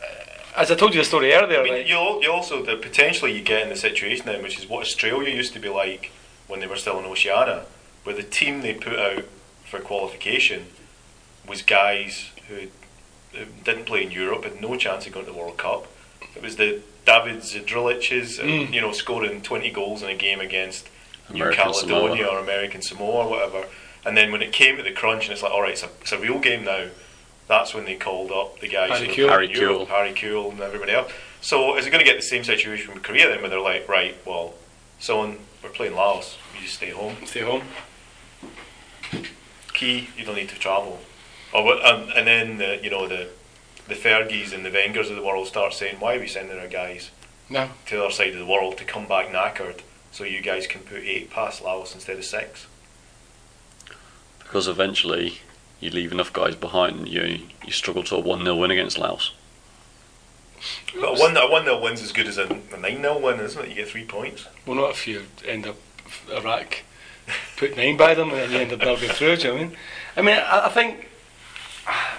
as I told you the story earlier, I mean, like, you you also the potentially you get in the situation then, which is what Australia used to be like when they were still in Oceania, where the team they put out for qualification was guys who, who didn't play in Europe, had no chance of going to the World Cup. It was the David Zdriliches, Mm. you know, scoring twenty goals in a game against New Caledonia Samoa. or American Samoa or whatever. And then when it came to the crunch, and it's like, all right, it's a, it's a real game now. That's when they called up the guys Harry Kewell. Harry in Europe, Kewell. Harry Kewell, and everybody else. So is it going to get the same situation with Korea then, where they're like, right, well, someone we're playing Laos, you just stay home. stay home. Key, you don't need to travel. Or what? Um, and then the, you know the the Fergies and the Wengers of the world start saying, why are we sending our guys No. to the other side of the world to come back knackered, so you guys can put eight past Laos instead of six? Because eventually you leave enough guys behind and you, you struggle to a 1 0 win against Laos. But a one a one nil win's as good as a, a nine 0 win, isn't it? You get three points. Well, not if you end up Iraq put nine by them and then you end up not going through. Do you know I mean? I mean, I, I think.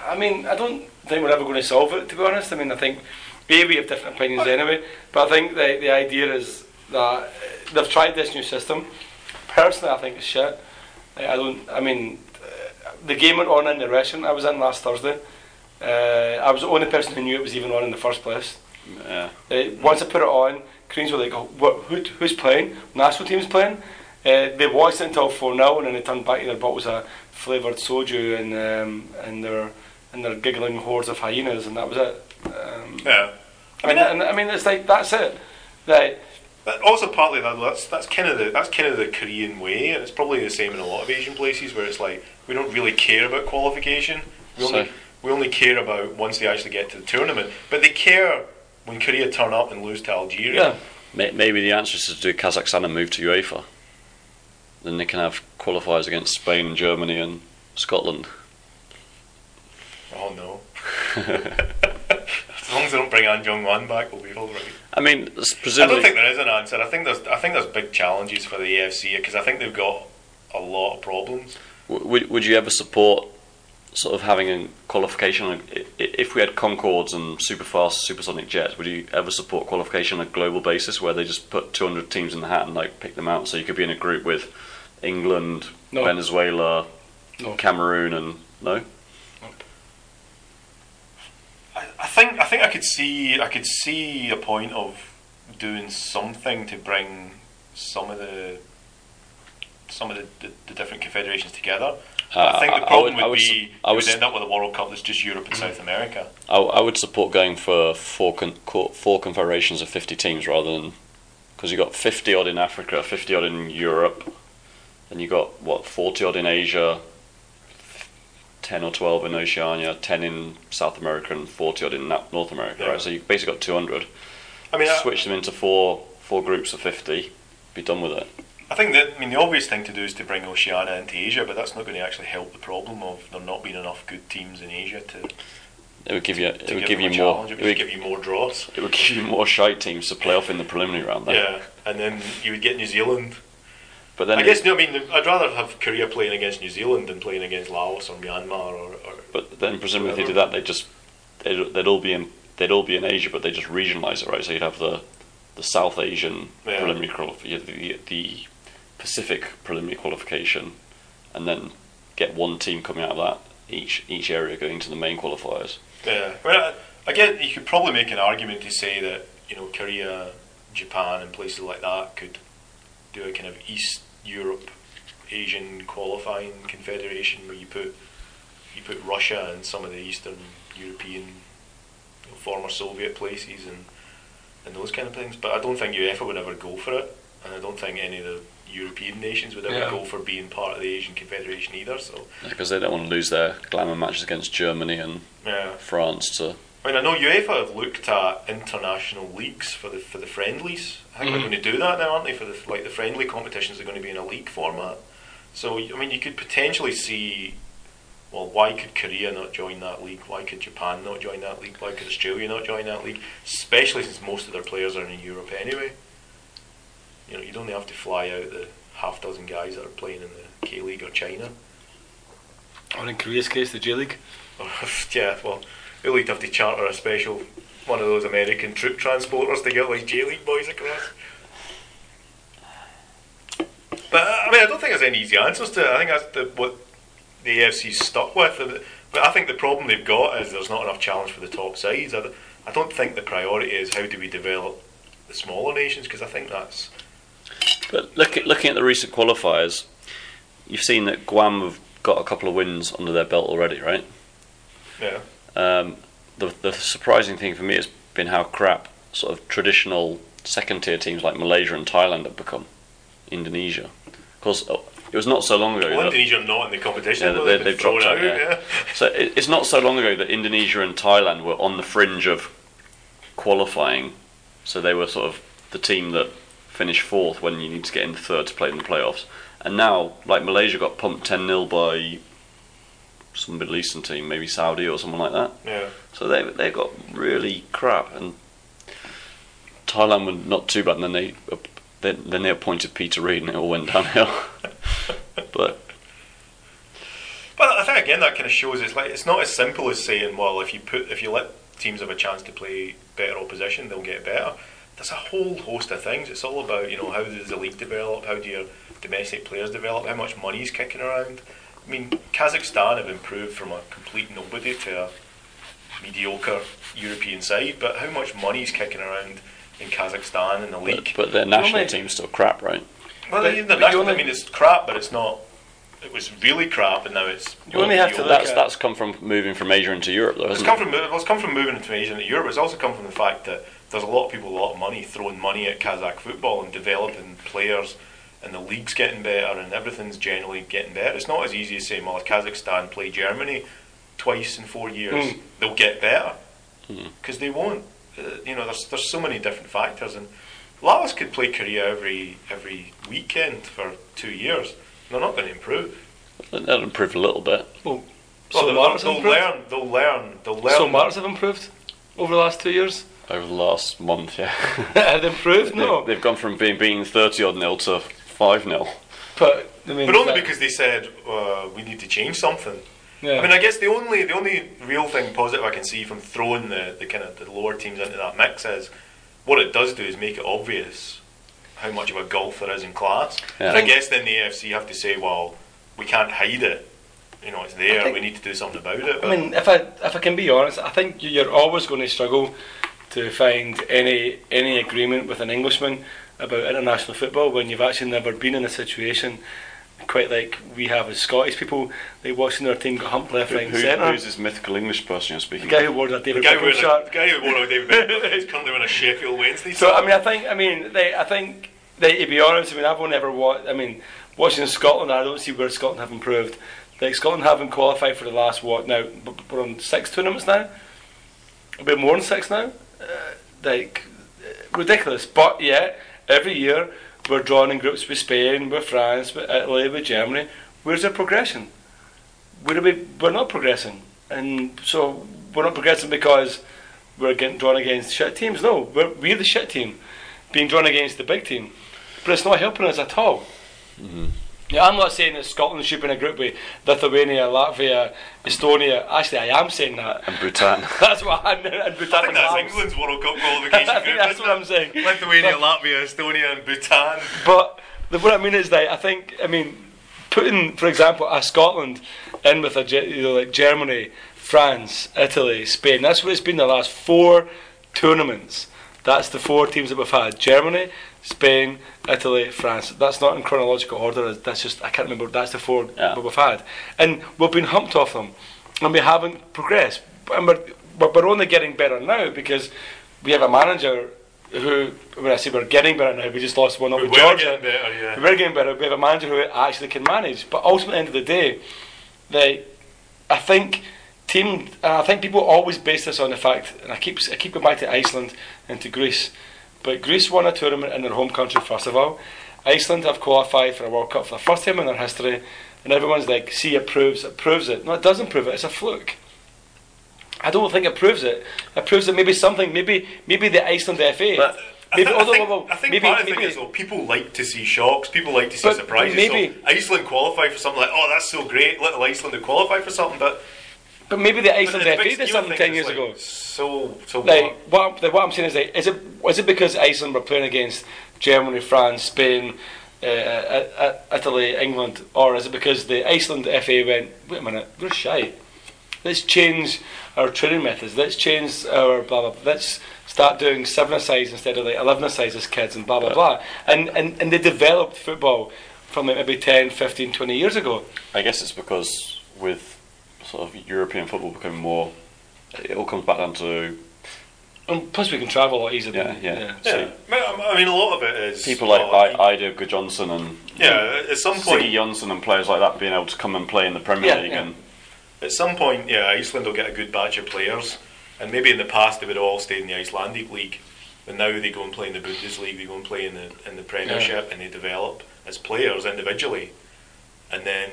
I mean, I don't think we're ever going to solve it. To be honest, I mean, I think A we have different opinions anyway, but I think the the idea is that they've tried this new system. Personally, I think it's shit. I I don't. I mean, the game went on in the restaurant I was in last Thursday. Uh, I was the only person who knew it was even on in the first place. Yeah. Uh, once I put it on, Koreans were like, what, who, who's playing? National team's playing. Uh, they watched it until 4 0 and then they turned back to their bottles of flavoured soju and, um, and, their, and their giggling hordes of hyenas, and that was it. Um, Yeah. I mean, and, I mean, it's like, that's it. Like, But also partly that that's that's kind of the that's kind of the Korean way, and it's probably the same in a lot of Asian places where it's like we don't really care about qualification. We only So- we only care about once they actually get to the tournament. But they care when Korea turn up and lose to Algeria. yeah. Maybe the answer is to do Kazakhstan and move to UEFA. Then they can have qualifiers against Spain and Germany and Scotland. Oh no. as long as they don't bring Ahn Jung-hwan back, we'll be all right. I mean, I don't think there is an answer. I think there's I think there's big challenges for the AFC because I think they've got a lot of problems. W- Would, would you ever support sort of having a qualification? on- i- i- If we had Concordes and super fast supersonic jets, would you ever support qualification on a global basis where they just put 200 teams in the hat and like pick them out? So you could be in a group with England, No. Venezuela, No. Cameroon, and no. I, I think I think I could see I could see a point of doing something to bring some of the some of the, the, the different confederations together. I think the Uh, I problem would- I would, would be I would would end up with a World Cup that's just Europe and South America. I, I would support going for four con- co- four confederations of 50 teams rather than because you got 50 odd in Africa, 50 odd in Europe, and you got what 40 odd in Asia, 10 or 12 in Oceania, 10 in South America, and 40 odd in North America. Yeah. Right, so you basically got 200. I mean, I, Switch them into four four groups of 50. Be done with it. I think that I mean the obvious thing to do is to bring Oceania into Asia, but that's not going to actually help the problem of there not being enough good teams in Asia to, It would give you it would give, you more. It it would would, give you more draws. it would give you more shite teams to play off in the preliminary round. Then. Yeah, and then you would get New Zealand. But then I guess no, I mean I'd rather have Korea playing against New Zealand than playing against Laos or Myanmar or, or But then presumably if they Whatever. did that, they just they'd, they'd all be in they'd all be in Asia, but they just regionalise it, right? So you'd have the the South Asian Yeah. preliminary qualification, the, the Pacific preliminary qualification, and then get one team coming out of that each each area going to the main qualifiers. Yeah, well, I, get you could probably make an argument to say that you know Korea, Japan, and places like that could do a kind of East Europe, Asian qualifying confederation where you put you put Russia and some of the Eastern European, you know, former Soviet places and and those kind of things. But I don't think UEFA would ever go for it, and I don't think any of the European nations would ever Yeah. go for being part of the Asian Confederation either. So Because they don't want to lose their glamour matches against Germany and yeah. France to. I mean, I know UEFA have looked at international leagues for the for the friendlies. I think Mhm. they're going to do that now, aren't they? For the like the friendly competitions are going to be in a league format. So I mean, you could potentially see. Well, why could Korea not join that league? Why could Japan not join that league? Why could Australia not join that league? Especially since most of their players are in Europe anyway. You know, you don't have to fly out the half dozen guys that are playing in the K League or China. Or in Korea's case, the J League. Yeah, well, they'll have to charter a special one of those American troop transporters to get like J League boys across. But I mean, I don't think there's any easy answers to it. I think that's the, what the AFC's stuck with. But I think the problem they've got is there's not enough challenge for the top sides. I, I don't think the priority is how do we develop the smaller nations because I think that's. But look at, looking at the recent qualifiers, you've seen that Guam have got a couple of wins under their belt already, right? Yeah. Um, the the surprising thing for me has been how crap sort of traditional second tier teams like Malaysia and Thailand have become. Indonesia, because it was not so long ago. Well, that, Indonesia are not in the competition. Yeah, they, they've dropped out. Yeah. yeah. So it, it's not so long ago that Indonesia and Thailand were on the fringe of qualifying. So they were sort of the team that finished fourth when you need to get into third to play in the playoffs. And now, like Malaysia got pumped 10 0 by some Middle Eastern team, maybe Saudi or someone like that. Yeah. So they they got really crap, and Thailand were not too bad. And then they then, then they appointed Peter Reid, and it all went downhill. but but I think again that kind of shows it's like it's not as simple as saying, well, if you put if you let teams have a chance to play better opposition, they'll get better. There's a whole host of things. It's all about you know how does the league develop, how do your domestic players develop, how much money is kicking around. I mean, Kazakhstan have improved from a complete nobody to a mediocre European side, but how much money is kicking around in Kazakhstan in the league? But, but their national team's still crap, right? Well, But- the but national, you only- I mean, it's crap, but it's not. It was really crap, and now it's. You only have to That's that's come from moving from Asia into Europe, though, It's hasn't come it? from well, it's come from moving into Asia into Europe. It's also come from the fact that there's a lot of people, with a lot of money, throwing money at Kazakh football and developing players, and the league's getting better, and everything's generally getting better. It's not as easy as saying, well, if Kazakhstan play Germany twice in four years, Mm. they'll get better Mm. because they won't. Uh, you know, there's there's so many different factors, and Laos could play Korea every every weekend for two years. They're not going to improve. They'll improve a little bit. Well, Well, so they'll, they'll have improved. learn. They'll learn. They'll learn. So Martins have improved over the last two years. Over the last month, yeah. have they improved? No, They've, they've gone from being beaten 30 odd nil to 5 nil. but I mean, But only that- because they said uh, we need to change something. yeah. I mean, I guess the only the only real thing positive I can see from throwing the, the kind of the lower teams into that mix is what it does do is make it obvious how much of a gulf there is in class. Yeah. And I guess then the AFC have to say, well, we can't hide it. You know, it's there. think- we need to do something about it. I mean, if I if I can be honest, I think you're always going to struggle to find any any agreement with an Englishman about international football when you've actually never been in a situation quite like we have as Scottish people, like watching their team get humped left, right, and centre. who's this mythical English person you're speaking The guy who wore the David Beckham who, the shirt. guy who wore out David Beckham is currently on a Sheffield Wednesday. So I mean, I think I mean they, I think they, to be honest, I mean I've only ever watched. I mean, watching Scotland, I don't see where Scotland have improved. Like Scotland haven't qualified for the last what now? We're on six tournaments now. A bit more than six now. Uh, like uh, ridiculous. But yeah, every year we're drawn in groups with Spain, with France, with Italy, with Germany. Where's the progression? Where are we? We're not progressing, and so we're not progressing because we're getting drawn against shit teams. No, we're, we're the shit team being drawn against the big team, but it's not helping us at all. Yeah, I'm not saying that Scotland should be in a group with Lithuania, Latvia, Estonia. Actually, I am saying that. And Bhutan. That's what I'm. saying. And Bhutan. I Bhutan think and that's Laos. England's World Cup qualification I group. that's what it? I'm saying. Lithuania, Latvia, Estonia, and Bhutan. But the, what I mean is that I think I mean putting, for example, a Scotland in with a you know like Germany, France, Italy, Spain. That's what it's been the last four tournaments. That's the four teams that we've had: Germany, Spain, Italy, France. That's not in chronological order. That's just I can't remember. That's the four Yeah. that we've had, and we've been humped off them, and we haven't progressed. And we're, we're only getting better now because we have a manager who, when I say we're getting better now, we just lost one up We with Georgia. getting better, yeah. We're getting better. We have a manager who actually can manage. But ultimately, at the end of the day, they, I think team. and I think people always base this on the fact, and I keep I keep going back to Iceland and to Greece. But Greece won a tournament in their home country first of all. Iceland have qualified for a World Cup for the first time in their history, and everyone's like, "See, it proves it proves it." No, it doesn't prove it. It's a fluke. I don't think it proves it. It proves that maybe something, maybe maybe the Iceland FA. But I, maybe, I although- think, well, I think maybe, part of the thing is though, people like to see shocks. People like to see surprises. maybe- so Iceland qualify for something like, oh, that's so great. Little Iceland to qualify for something, but But maybe the But Iceland the FA did something ten years like ago. So so Like what? what, I'm, what I'm saying is, like, is it was it because Iceland were playing against Germany, France, Spain, uh, uh, uh, Italy, England, or is it because the Iceland FA went, wait a minute, we're shy. Let's change our training methods. Let's change our blah blah. blah. Let's start doing seven sides instead of like eleven sides as kids and blah blah blah. And and and they developed football from like maybe 10, 15, 20 years ago. I guess it's because with sort of European football becoming more, it all comes back down to And plus, we can travel a lot easier. Yeah, than, yeah. Yeah, I mean, a lot of it is people like I, Eidur Gudjohnsen and yeah. At some point, Siggy Johnson and players like that being able to come and play in the Premier Yeah, League yeah. and At some point, yeah, Iceland will get a good batch of players, and maybe in the past they would all stay in the Icelandic league, but now they go and play in the Bundesliga, they go and play in the in the Premiership, and they develop as players individually, and then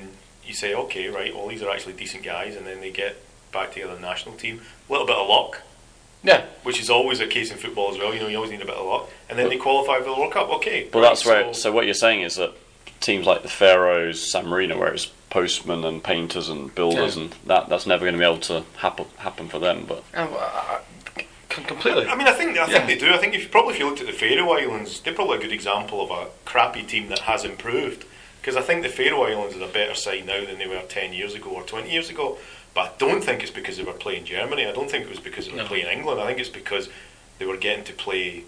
you say, okay, right, all these are actually decent guys, and then they get back together the national team, a little bit of luck, yeah. which is always a case in football as well. You know, you always need a bit of luck, and then they qualify for the World Cup. Okay, Well, right, that's where. So, what you're saying is that teams like the Faroes, San Marino, where it's postmen and painters and builders, Yeah. and that that's never going to be able to happen happen for them. But Um, uh, c- completely. I mean, I think I Yeah. think they do. I think if you probably if you looked at the Faroe Islands, they're probably a good example of a crappy team that has improved. Because I think the Faroe Islands is a better side now than they were ten years ago or twenty years ago. But I don't think it's because they were playing Germany. I don't think it was because they were No. playing England. I think it's because they were getting to play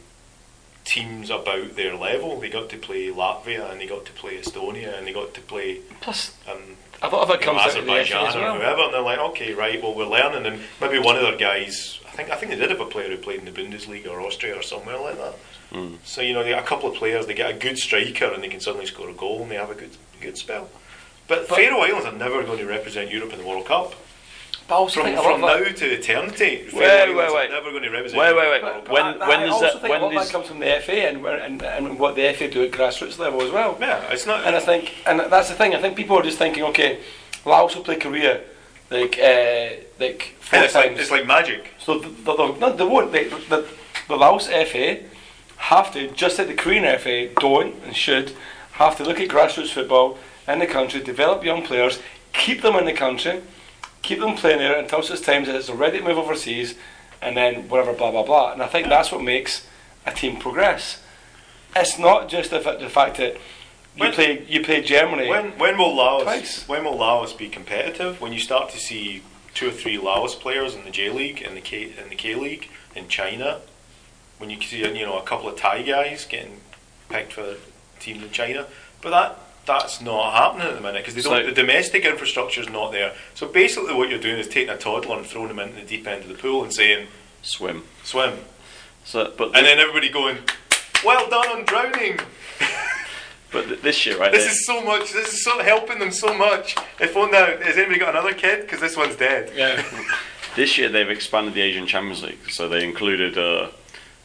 teams about their level. They got to play Latvia and they got to play Estonia and they got to play Plus, um, a lot of it you know, comes down to the or whoever, and they're like, okay, right, well, we're learning, and maybe one of their guys, think, I think they did have a player who played in the Bundesliga or Austria or somewhere like that. Mm. So you know, they get a couple of players, they get a good striker, and they can suddenly score a goal, and they have a good, good spell. But, But- Faroe Islands are never going to represent Europe in the World Cup. But also From, think from now that- to eternity, Faroe Wait, Islands wait, are wait. never going to represent Wait, Europe wait, wait. the World Cup. When- I- when I does also that- think when a lot of is- that comes from the FA and, where, and and what the FA do at grassroots level as well. Yeah, it's not. And I think, and that's the thing. I think people are just thinking, okay, Laos will play Korea, like, uh, like four it's like it's like magic. so the, the, the, no, they won't. They, the, the Laos FA have to, just like the Korean FA don't and should, have to look at grassroots football in the country, develop young players, keep them in the country, keep them playing there until such times that it's ready to move overseas, and then whatever, blah blah blah. And I think that's what makes a team progress. It's not just the, the fact that you When- play you play Germany. When when will Laos Twice. when will Laos be competitive? When you start to see two or three Laos players in the J League and the K in the K League in China, when you see you know a couple of Thai guys getting picked for teams in China, but that that's not happening at the minute because. So- the domestic infrastructure is not there. So basically, what you're doing is taking a toddler and throwing him into the deep end of the pool and saying swim. swim, So, but and then everybody going, "Well done on drowning." but th- this year, right? This they- is so much. This is so helping them so much. If only now, has anybody got another kid? Because this one's dead. yeah. This year they've expanded the Asian Champions League, so they included uh,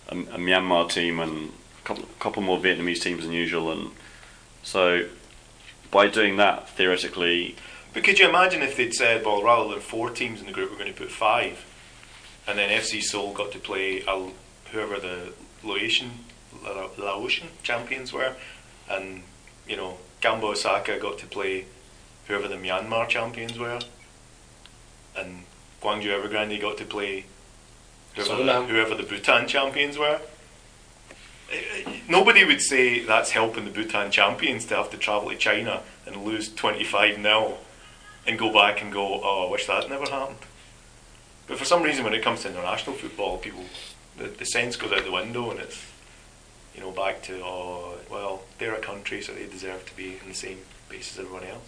a, a Myanmar team and a couple, couple more Vietnamese teams than usual, and so by doing that, theoretically, But could you imagine if they'd said, well, rather than four teams in the group, we're going to put five, and then FC Seoul got to play uh, whoever the Laotian Laotian champions were, and you know Gamba Osaka got to play whoever the Myanmar champions were, and Guangzhou Evergrande got to play whoever, the, whoever the Bhutan champions were. Eh, eh, Nobody would say that's helping the Bhutan champions to have to travel to China and lose 25 0 and go back and go, oh, I wish that never happened. But for some reason, when it comes to international football, people, the, the sense goes out the window and it's, you know, back to, oh, well, they're a country, so they deserve to be in the same base as everyone else.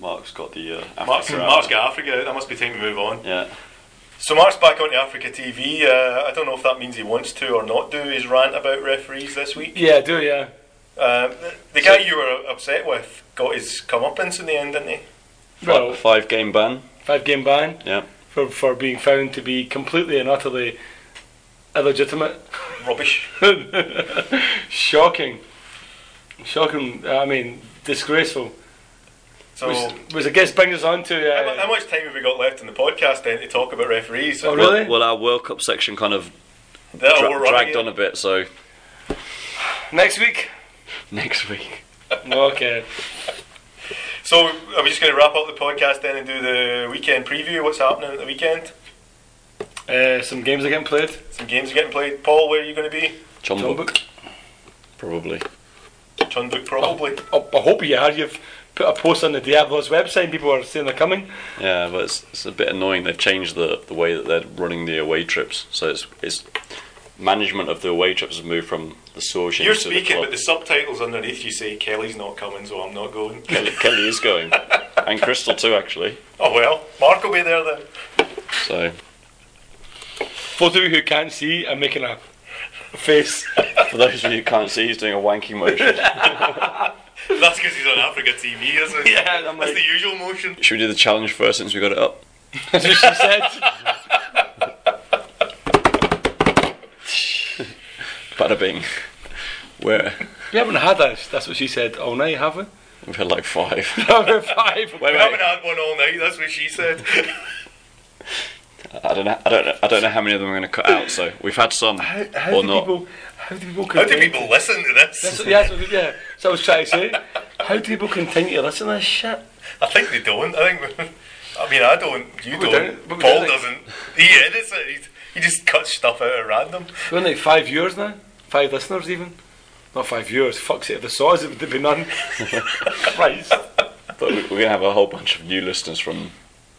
Mark's got the uh, Mark's, Africa Mark's out. got Africa, that must be time to move on. Yeah, So Mark's back onto Afreeca TV. Uh, I don't know if that means he wants to or not do his rant about referees this week. Yeah, do yeah. Um, the, the guy you were upset with got his comeuppance in the end, didn't he? Well, five game ban. five game ban Yeah, for for being found to be completely and utterly illegitimate. Rubbish. Shocking. Shocking. I mean, disgraceful. So, was, was I guess brings us on to. how, Uh, how much time have we got left in the podcast then to talk about referees? Oh, well, really? well, our World Cup section kind of dra- dragged on a bit, so next week. next week. Okay. So are we just going to wrap up the podcast then and do the weekend preview? What's happening at the weekend? Uh, some games are getting played. Some games are getting played. Paul, where are you going to be? Chum John Book, Book. probably. Jeonbuk, probably. Oh, I hope you are. You've put a post on the Diablos website. and People are saying they're coming. Yeah, but it's, it's a bit annoying. They've changed the, the way that they're running the away trips. So it's it's management of the away trips has moved from the Sorge You're to the speaking, but the subtitles underneath you say Kelly's not coming, so I'm not going. Kelly, Kelly is going, and Crystal too, actually. Oh well, Mark will be there then. So For those of you who can't see, I'm making a face. for those of you who can't see, he's doing a wanking motion. That's because he's on Afreeca TV, isn't it? Yeah, I'm That's like- the usual motion. Should we do the challenge first since we got it up? That's what she said. Bada bing. Where We haven't had that. That's what she said all night, have we? we've had like five. Number five. Wait, We haven't had one all night. That's what she said. I don't know. I don't. Know, I don't know how many of them are going to cut out. So we've had some How, how or do not. people? How do people? How do continue- people listen to this? That's, yeah, that's what, yeah. So I was trying to say. How do people continue to listen to this shit? I think they don't. I think. I mean, I don't. You we don't. don't- Paul don't, like- doesn't. He edits it. He, he just cuts stuff out at random. We're in like five viewers now. Five listeners even. Not five viewers. Fuck's it. If the saw us, it would be none. Christ. But we're going to have a whole bunch of new listeners from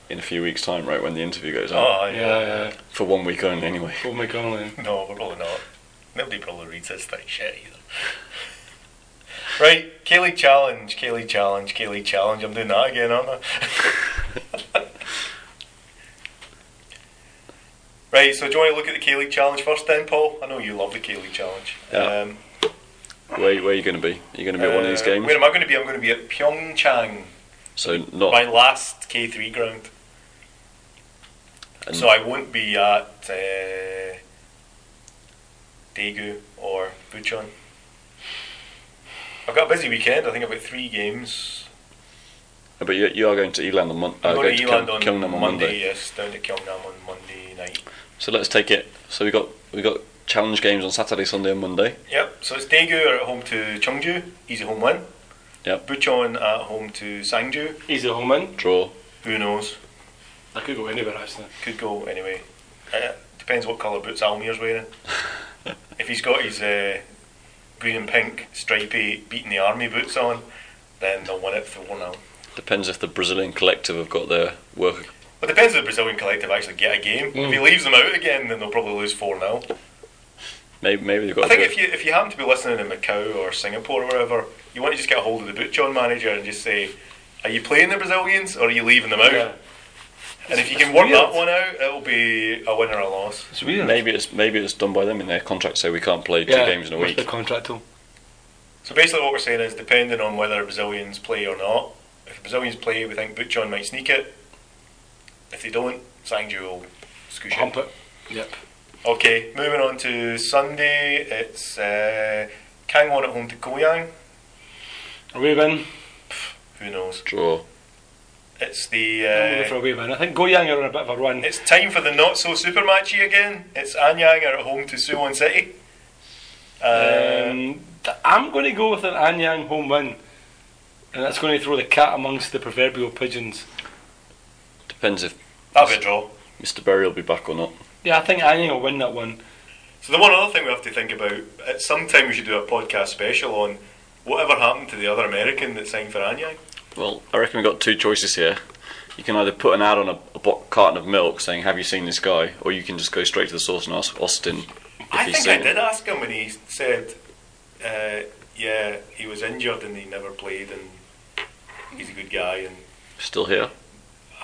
in a few weeks' time, right when the interview goes out. Oh Yeah, yeah. For one week only, anyway. Oh my god. No, we're probably not. Nobody probably reads this thing shit either. Right, K League challenge, K League challenge, K League challenge. I'm doing that again, aren't I? right, so do you want to look at the K League challenge first, then, Paul? I know you love the K League challenge. Yeah. Um, Where, where are you going to be? Are you going to be at one of these uh, games? Where am I going to be? I'm going to be at Pyeongchang, So not. my last K3 ground. And- So I won't be at uh, Daegu or Bucheon. I've got a busy weekend. I think I've got three games. but you, you are going to E-Land on, mon- uh, I'm going going to to E-Land Kyung- on, Gyeongnam on Monday. Monday. Yes, down to Gyeongnam on Monday night. So let's take it. So we got we got challenge games on Saturday, Sunday, and Monday. Yep. So it's Daegu are at home to Chungju, Easy home win. Yep. Bucheon at home to Sangju. Easy home win. Draw. Who knows? I could go anywhere actually. Could go anyway. Uh, depends what colour boots Almir's wearing. if he's got his uh, green and pink stripy beating the army boots on, then they'll win it 4 0. Depends if the Brazilian collective have got their work. Well, it depends if the Brazilian collective actually get a game. If he Mm. leaves them out again, then they'll probably lose 4 0. Maybe maybe they've got. I a think if you if you happen to be listening in Macau or Singapore or wherever, you want to just get a hold of the Bucheon manager and just say, Are you playing the Brazilians or are you leaving them out? Yeah. And if you can work weird. that one out, it'll be a win or a loss. It's weird. maybe it's maybe it's done by them in their contract, so we can't play two yeah, games in a with week. The contract too. So basically, what we're saying is, depending on whether Brazilians play or not, if Brazilians play, we think Bucheon might sneak it. If they don't, Sangju will scoosh Hump it. it. Yep. Okay, moving on to Sunday, it's uh, Kangwon at home to Goyang. we win. Who knows? Draw. It's the I'm going for uh, a away win. I think Goyang are on a bit of a run. it's time for the not so super matchy again. It's Anyang are at home to Suwon City. Uh, Um, I'm going to go with an Anyang home win, and that's going to throw the cat amongst the proverbial pigeons. Depends if that'll be a draw. Mr. Berry will be back or not. Yeah, I think Anyang will win that one. So the one other thing we have to think about, at some time we should do a podcast special on whatever happened to the other American that signed for Anyang. Well, I reckon we've got two choices here. You can either put an ad on a, a bo- carton of milk saying, "Have you seen this guy?" or you can just go straight to the source and ask Austin if I he's think seen I did ask him when he said, uh, yeah, he was injured and he never played and he's a good guy. And Still here.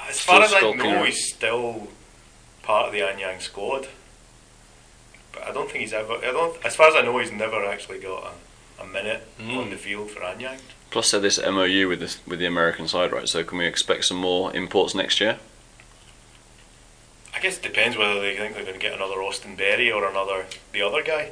as far as I know, he's still part of the Anyang squad. But I don't think he's ever. I don't. As far as I know, he's never actually got a, a minute Mm. on the field for Anyang. Plus, they're this MOU with this with the American side, right? So, can we expect some more imports next year? I guess it depends whether they think they're going to get another Austin Berry or another the other guy.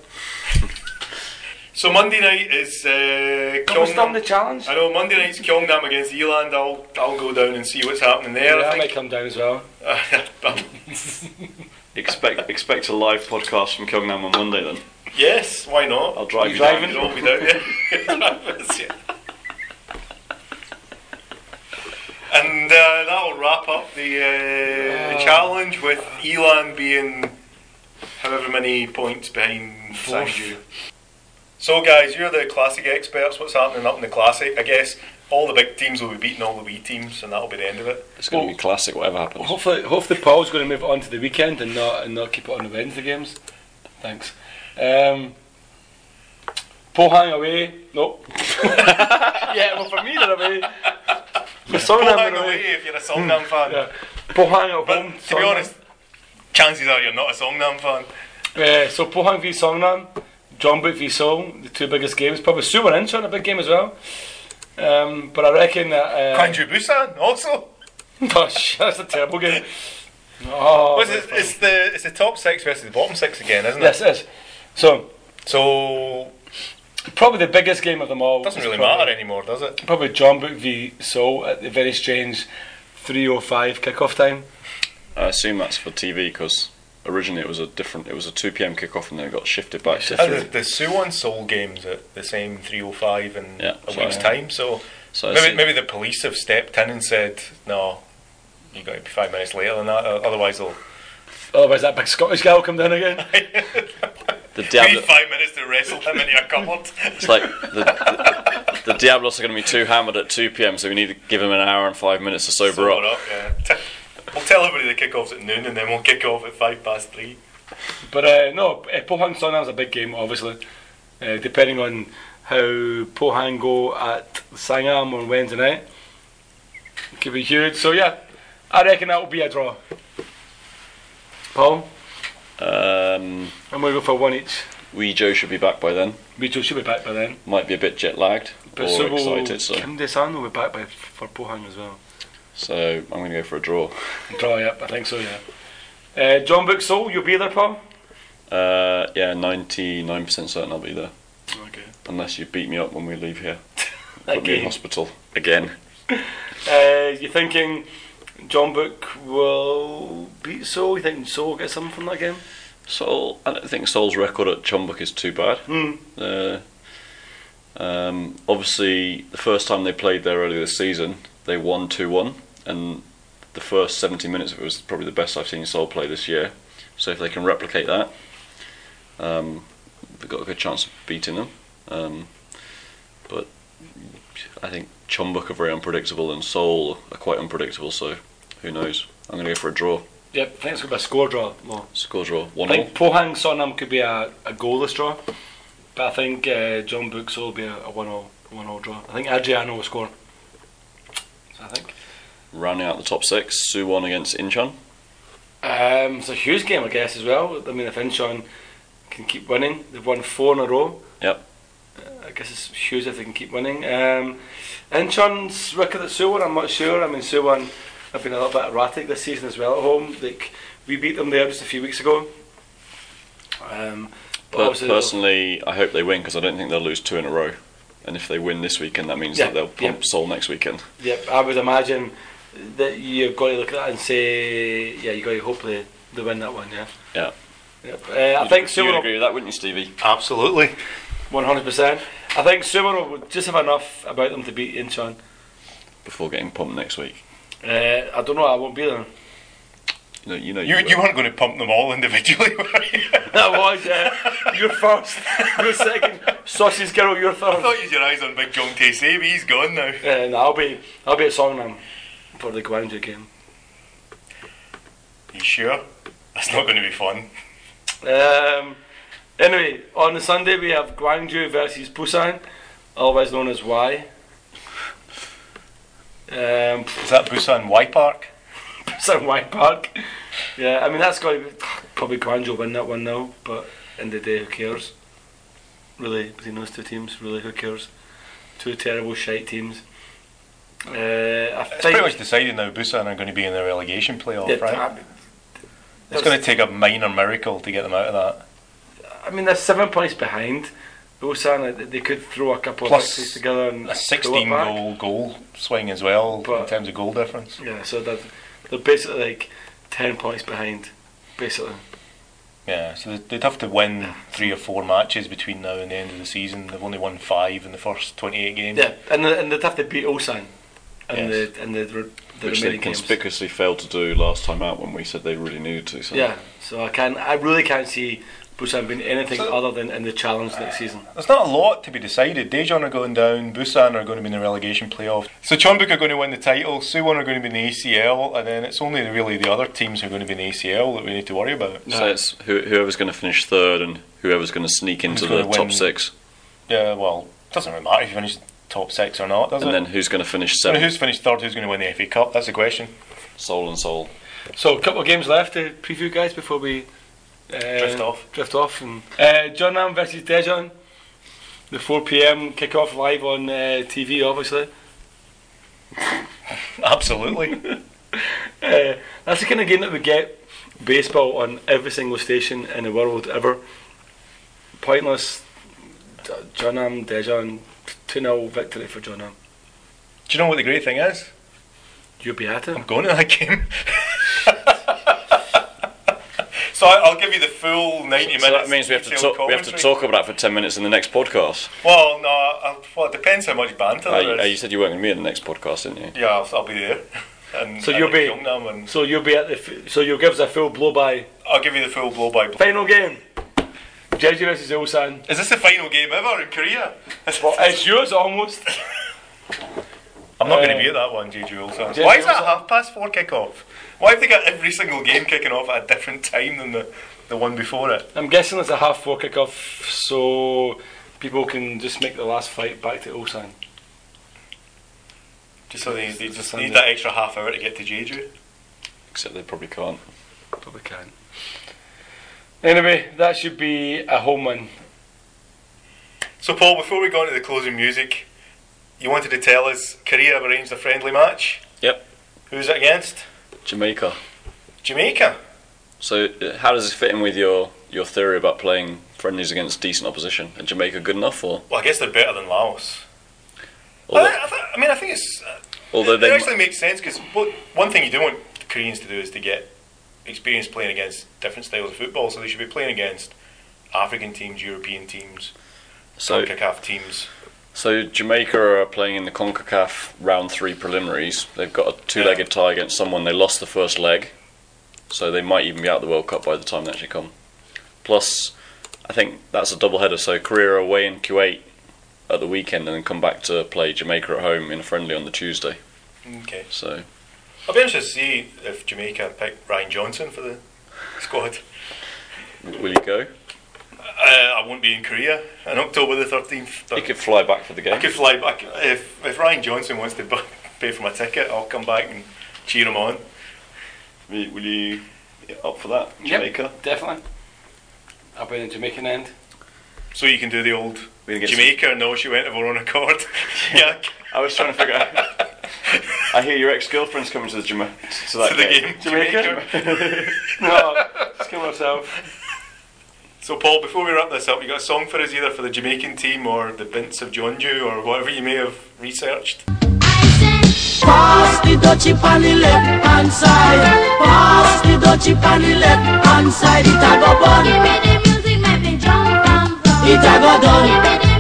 so Monday night is uh, Can we the challenge? I know Monday night's Gyeongnam against E-Land. I'll I'll go down and see what's happening there. yeah, I I might come down as well. Expect expect a live podcast from Gyeongnam on Monday then. Yes, why not? I'll drive You you, driving? down. You'll all be down, yeah. And uh, that'll wrap up the, uh, the challenge with E-Land being however many points behind Fourth. So, guys, you're the classic experts. What's happening up in the classic? I guess all the big teams will be beating all the wee teams, and that'll be the end of it. It's going to be classic, whatever happens. Hopefully, hopefully Paul's going to move it on to the weekend and not and not keep it on the Wednesday games. Thanks. Um, Pohang away. Nope. yeah, well for me they're away. For Songnam Pohang they're away away. if you're a Songnam fan. Yeah. Pohang at But home. to be honest, chances are you're not a Songnam fan. Uh, so Pohang v Songnam, Jeonbuk v Seoul, the two biggest games. Probably Suwon Incheon, a big game as well. Um, but I reckon that. Uh, Gwangju Busan also. oh, that's a terrible game. Oh, What's that's it, fine. it's the it's the top six versus the bottom six again, isn't it? yes, it is. So So probably the biggest game of them all. it doesn't really probably- matter anymore, does it? Probably Jeonbuk v Seoul at the very strange 3:05 kickoff time. I assume that's for TV because originally it was a different. It was a 2 p.m. kickoff and then it got shifted back. to Shifted. Uh, the, the Suwon Seoul games at the same 305 in Yeah, a so- week's time. So So maybe maybe the police have stepped in and said, no, You've got to be five minutes later than that. Otherwise, they'll. Otherwise, that big Scottish guy will come down again. the You Diablo. need five minutes to wrestle him into a cupboard. It's like the, the, the Diablos are going to be too hammered at 2 p.m. So we need to give them an hour and five minutes to sober Sober up. up, yeah. We'll tell everybody the kickoff's at noon and then we'll kick off at five past three. But uh, no, uh, Pohang Songnam's a big game, obviously. Uh, depending on how Pohang go at Sangam on Wednesday night, could be huge. So yeah, I reckon that will be a draw. Paul, Um, I'm going to go for one each. Wee Joe should be back by then. Rachel should be back by then. Might be a bit jet lagged But or so excited. So, Kim Desan will be back by for Pohang as well. so I'm going to go for a draw. Draw, yeah, I think so, yeah. Uh, John Book Seoul, you'll be there, Paul? Uh, yeah, 99% certain I'll be there. Okay. Unless you beat me up when we leave here. Put me in hospital again. Uh, you're thinking Jeonbuk will beat Seoul? You think Seoul will get something from that game? Seoul, I don't think Seoul's record at Jeonbuk is too bad. Hmm. Uh, um, obviously, the first time they played there earlier this season, they won 2 1, and the first 70 minutes of it was probably the best I've seen Seoul play this year. So, if they can replicate that, um, they've got a good chance of beating them. Um, but I think Jeonbuk are very unpredictable, and Seoul are quite unpredictable, so who knows? I'm going to go for a draw. Yep, I think it's going to be a score draw. More. Score draw 1 I 0. think Pohang Songnam could be a, a goalless draw, but I think uh, John Book Seoul will be a, a 1 0 one all draw. I think Adriano will score. So I think. Rounding out the top six, Suwon against Incheon. Um, it's a huge game, I guess, as well. I mean, if Incheon can keep winning, they've won four in a row. Yep. I guess it's huge if they can keep winning. Um, Incheon's record at Suwon, I'm not sure. I mean, Suwon have been a little bit erratic this season as well at home. Like we beat them there just a few weeks ago. Um, but Per- personally, I hope they win because I don't think they'll lose two in a row. And if they win this weekend, that means Yeah, that they'll pump yeah. Seoul next weekend. Yep, I would imagine that you've got to look at that and say, yeah, you've got to hope they, they win that one, yeah. Yeah. Yep. Uh, I think you would agree with that, wouldn't you, Stevie? Absolutely. One hundred percent. I think Suwon would just have enough about them to beat Incheon. Before getting pumped next week. Uh, I don't know. I won't be there. You know, you know You, will. you weren't going to pump them all individually, were you? That was uh, you're first, you're second. Sausage girl, you're I thought you had your eyes on Big John Taysay, but he's gone now. Uh, no, I'll be I'll be at Songnam for the Gwangju game. You sure? That's not going to be fun. Um, anyway, on the Sunday we have Gwangju versus Busan, otherwise known as Y. Um, Is that Busan Y Park? Busan Y Park. Yeah, I mean that's got to be probably Gwangju win that one now, but in the day, who cares? Really, between those two teams, really, who cares? Two terrible shite teams. Uh, I It's pretty much decided now Busan are going to be in the relegation playoff, Yeah, right? I- It's going to take a minor miracle to get them out of that. I mean, they're seven points behind. Busan, uh, they could throw a couple Plus of victories together and A 16 back. goal goal swing as well in terms of goal difference. Yeah, so they're, they're basically like ten points behind, basically. Yeah, so they'd- they'd have to win three or four matches between now and the end of the season. They've only won five in the first 28 games. Yeah, and they- and they'd have to beat Ulsan in Yes. the in the, re- the which they remaining games. conspicuously failed to do last time out when we said they really needed to. So. Yeah, so I can I really can't see Busan being anything So- other than in the challenge next season. There's not a lot to be decided. Daejeon are going down, Busan are going to be in the relegation playoff. So Chonbuk are going to win the title, Suwon are going to be in the ACL, and then it's only really the other teams who are going to be in the ACL that we need to worry about. So it's who, whoever's going to finish third and whoever's going to sneak into the gonna top six, Yeah, well, it doesn't really matter if you finish top six or not, does and it? then who's going to finish So seventh. who's finished third? Who's going to win the FA Cup? That's the question. Seoul and Seoul. So a couple of games left to preview, guys, before we uh, Drift off. Drift off, and uh, Jeonnam versus Daejeon, the 4 p.m. kick-off live on uh, TV, obviously. Absolutely. Uh, that's the kind of game that we get baseball on every single station in the world ever. Pointless. Jeonnam, Daejeon, 2 0 victory for Jeonnam. Do you know what the great thing is? You'll be at it. I'm going to that game. So I, I'll give you the full 90 minutes. So that means we have to detailed talk. We have to talk about that for ten minutes in the next podcast. Well, no, I, well, it depends how much banter Uh, you, there uh, is. you said you weren't going to be in the next podcast, didn't you? Yeah, I'll, I'll be there. And, So and you'll be- and So you'll be at the. F- so you'll give us a full blow by. I'll give you the full blow by blow. Final game. Jeju versus Ulsan. Is this the final game ever in Korea? Well, it's yours almost. I'm not going uh, to be at that one, Jeju Ulsan. Why is that half past four kick-off? Why have they got every single game kicking off at a different time than the, the one before it? I'm guessing it's a half four kickoff, so people can just make the last flight back to Ulsan. Just so they, they just Sunday. need that extra half hour to get to Jeju. Except they probably can't. Probably can. Anyway, that should be a home win. So, Paul, before we go on to the closing music, you wanted to tell us Korea have arranged a friendly match. Yep. Who's it against? Jamaica. Jamaica. So uh, how does this fit in with your your theory about playing friendlies against decent opposition? Are Jamaica good enough, or Well, I guess they're better than Laos. although, I, I, th- I mean, I think it's. Uh, although it they actually makes sense because one thing you don't want Koreans to do is to get experience playing against different styles of football. So they should be playing against African teams, European teams, so CONCACAF teams. So Jamaica are playing in the Concacaf round three preliminaries. They've got a two-legged tie against someone. They lost the first leg, so they might even be out of the World Cup by the time they actually come. Plus, I think that's a double header. So Korea are away in Kuwait at the weekend, and then come back to play Jamaica at home in a friendly on the Tuesday. Okay. So I'll be interested to see if Jamaica pick Ryan Johnson for the squad. will you go? Uh, I won't be in Korea on October the 13th. You could fly back for the game. I could fly back. If, if Ryan Johnson wants to bu- pay for my ticket, I'll come back and cheer him on. Will you, will you up for that, Yep. Jamaica? Definitely. I'll be in the Jamaican end. So you can do the old We're Jamaica, no, she went of her own accord. yeah. I was trying to figure out. I hear your ex-girlfriend's coming to the Jama- to that To the game. game. Jamaica? no, just kill myself. So, Paul, before we wrap this up, you got a song for us either for the Jamaican team or the Bints of Jeonju or whatever you may have researched? Pass the dutchie on the left hand side. Pass the dutchie on the left hand side. It a go bun. Give me the music, make me jump and run. It a go done. Give me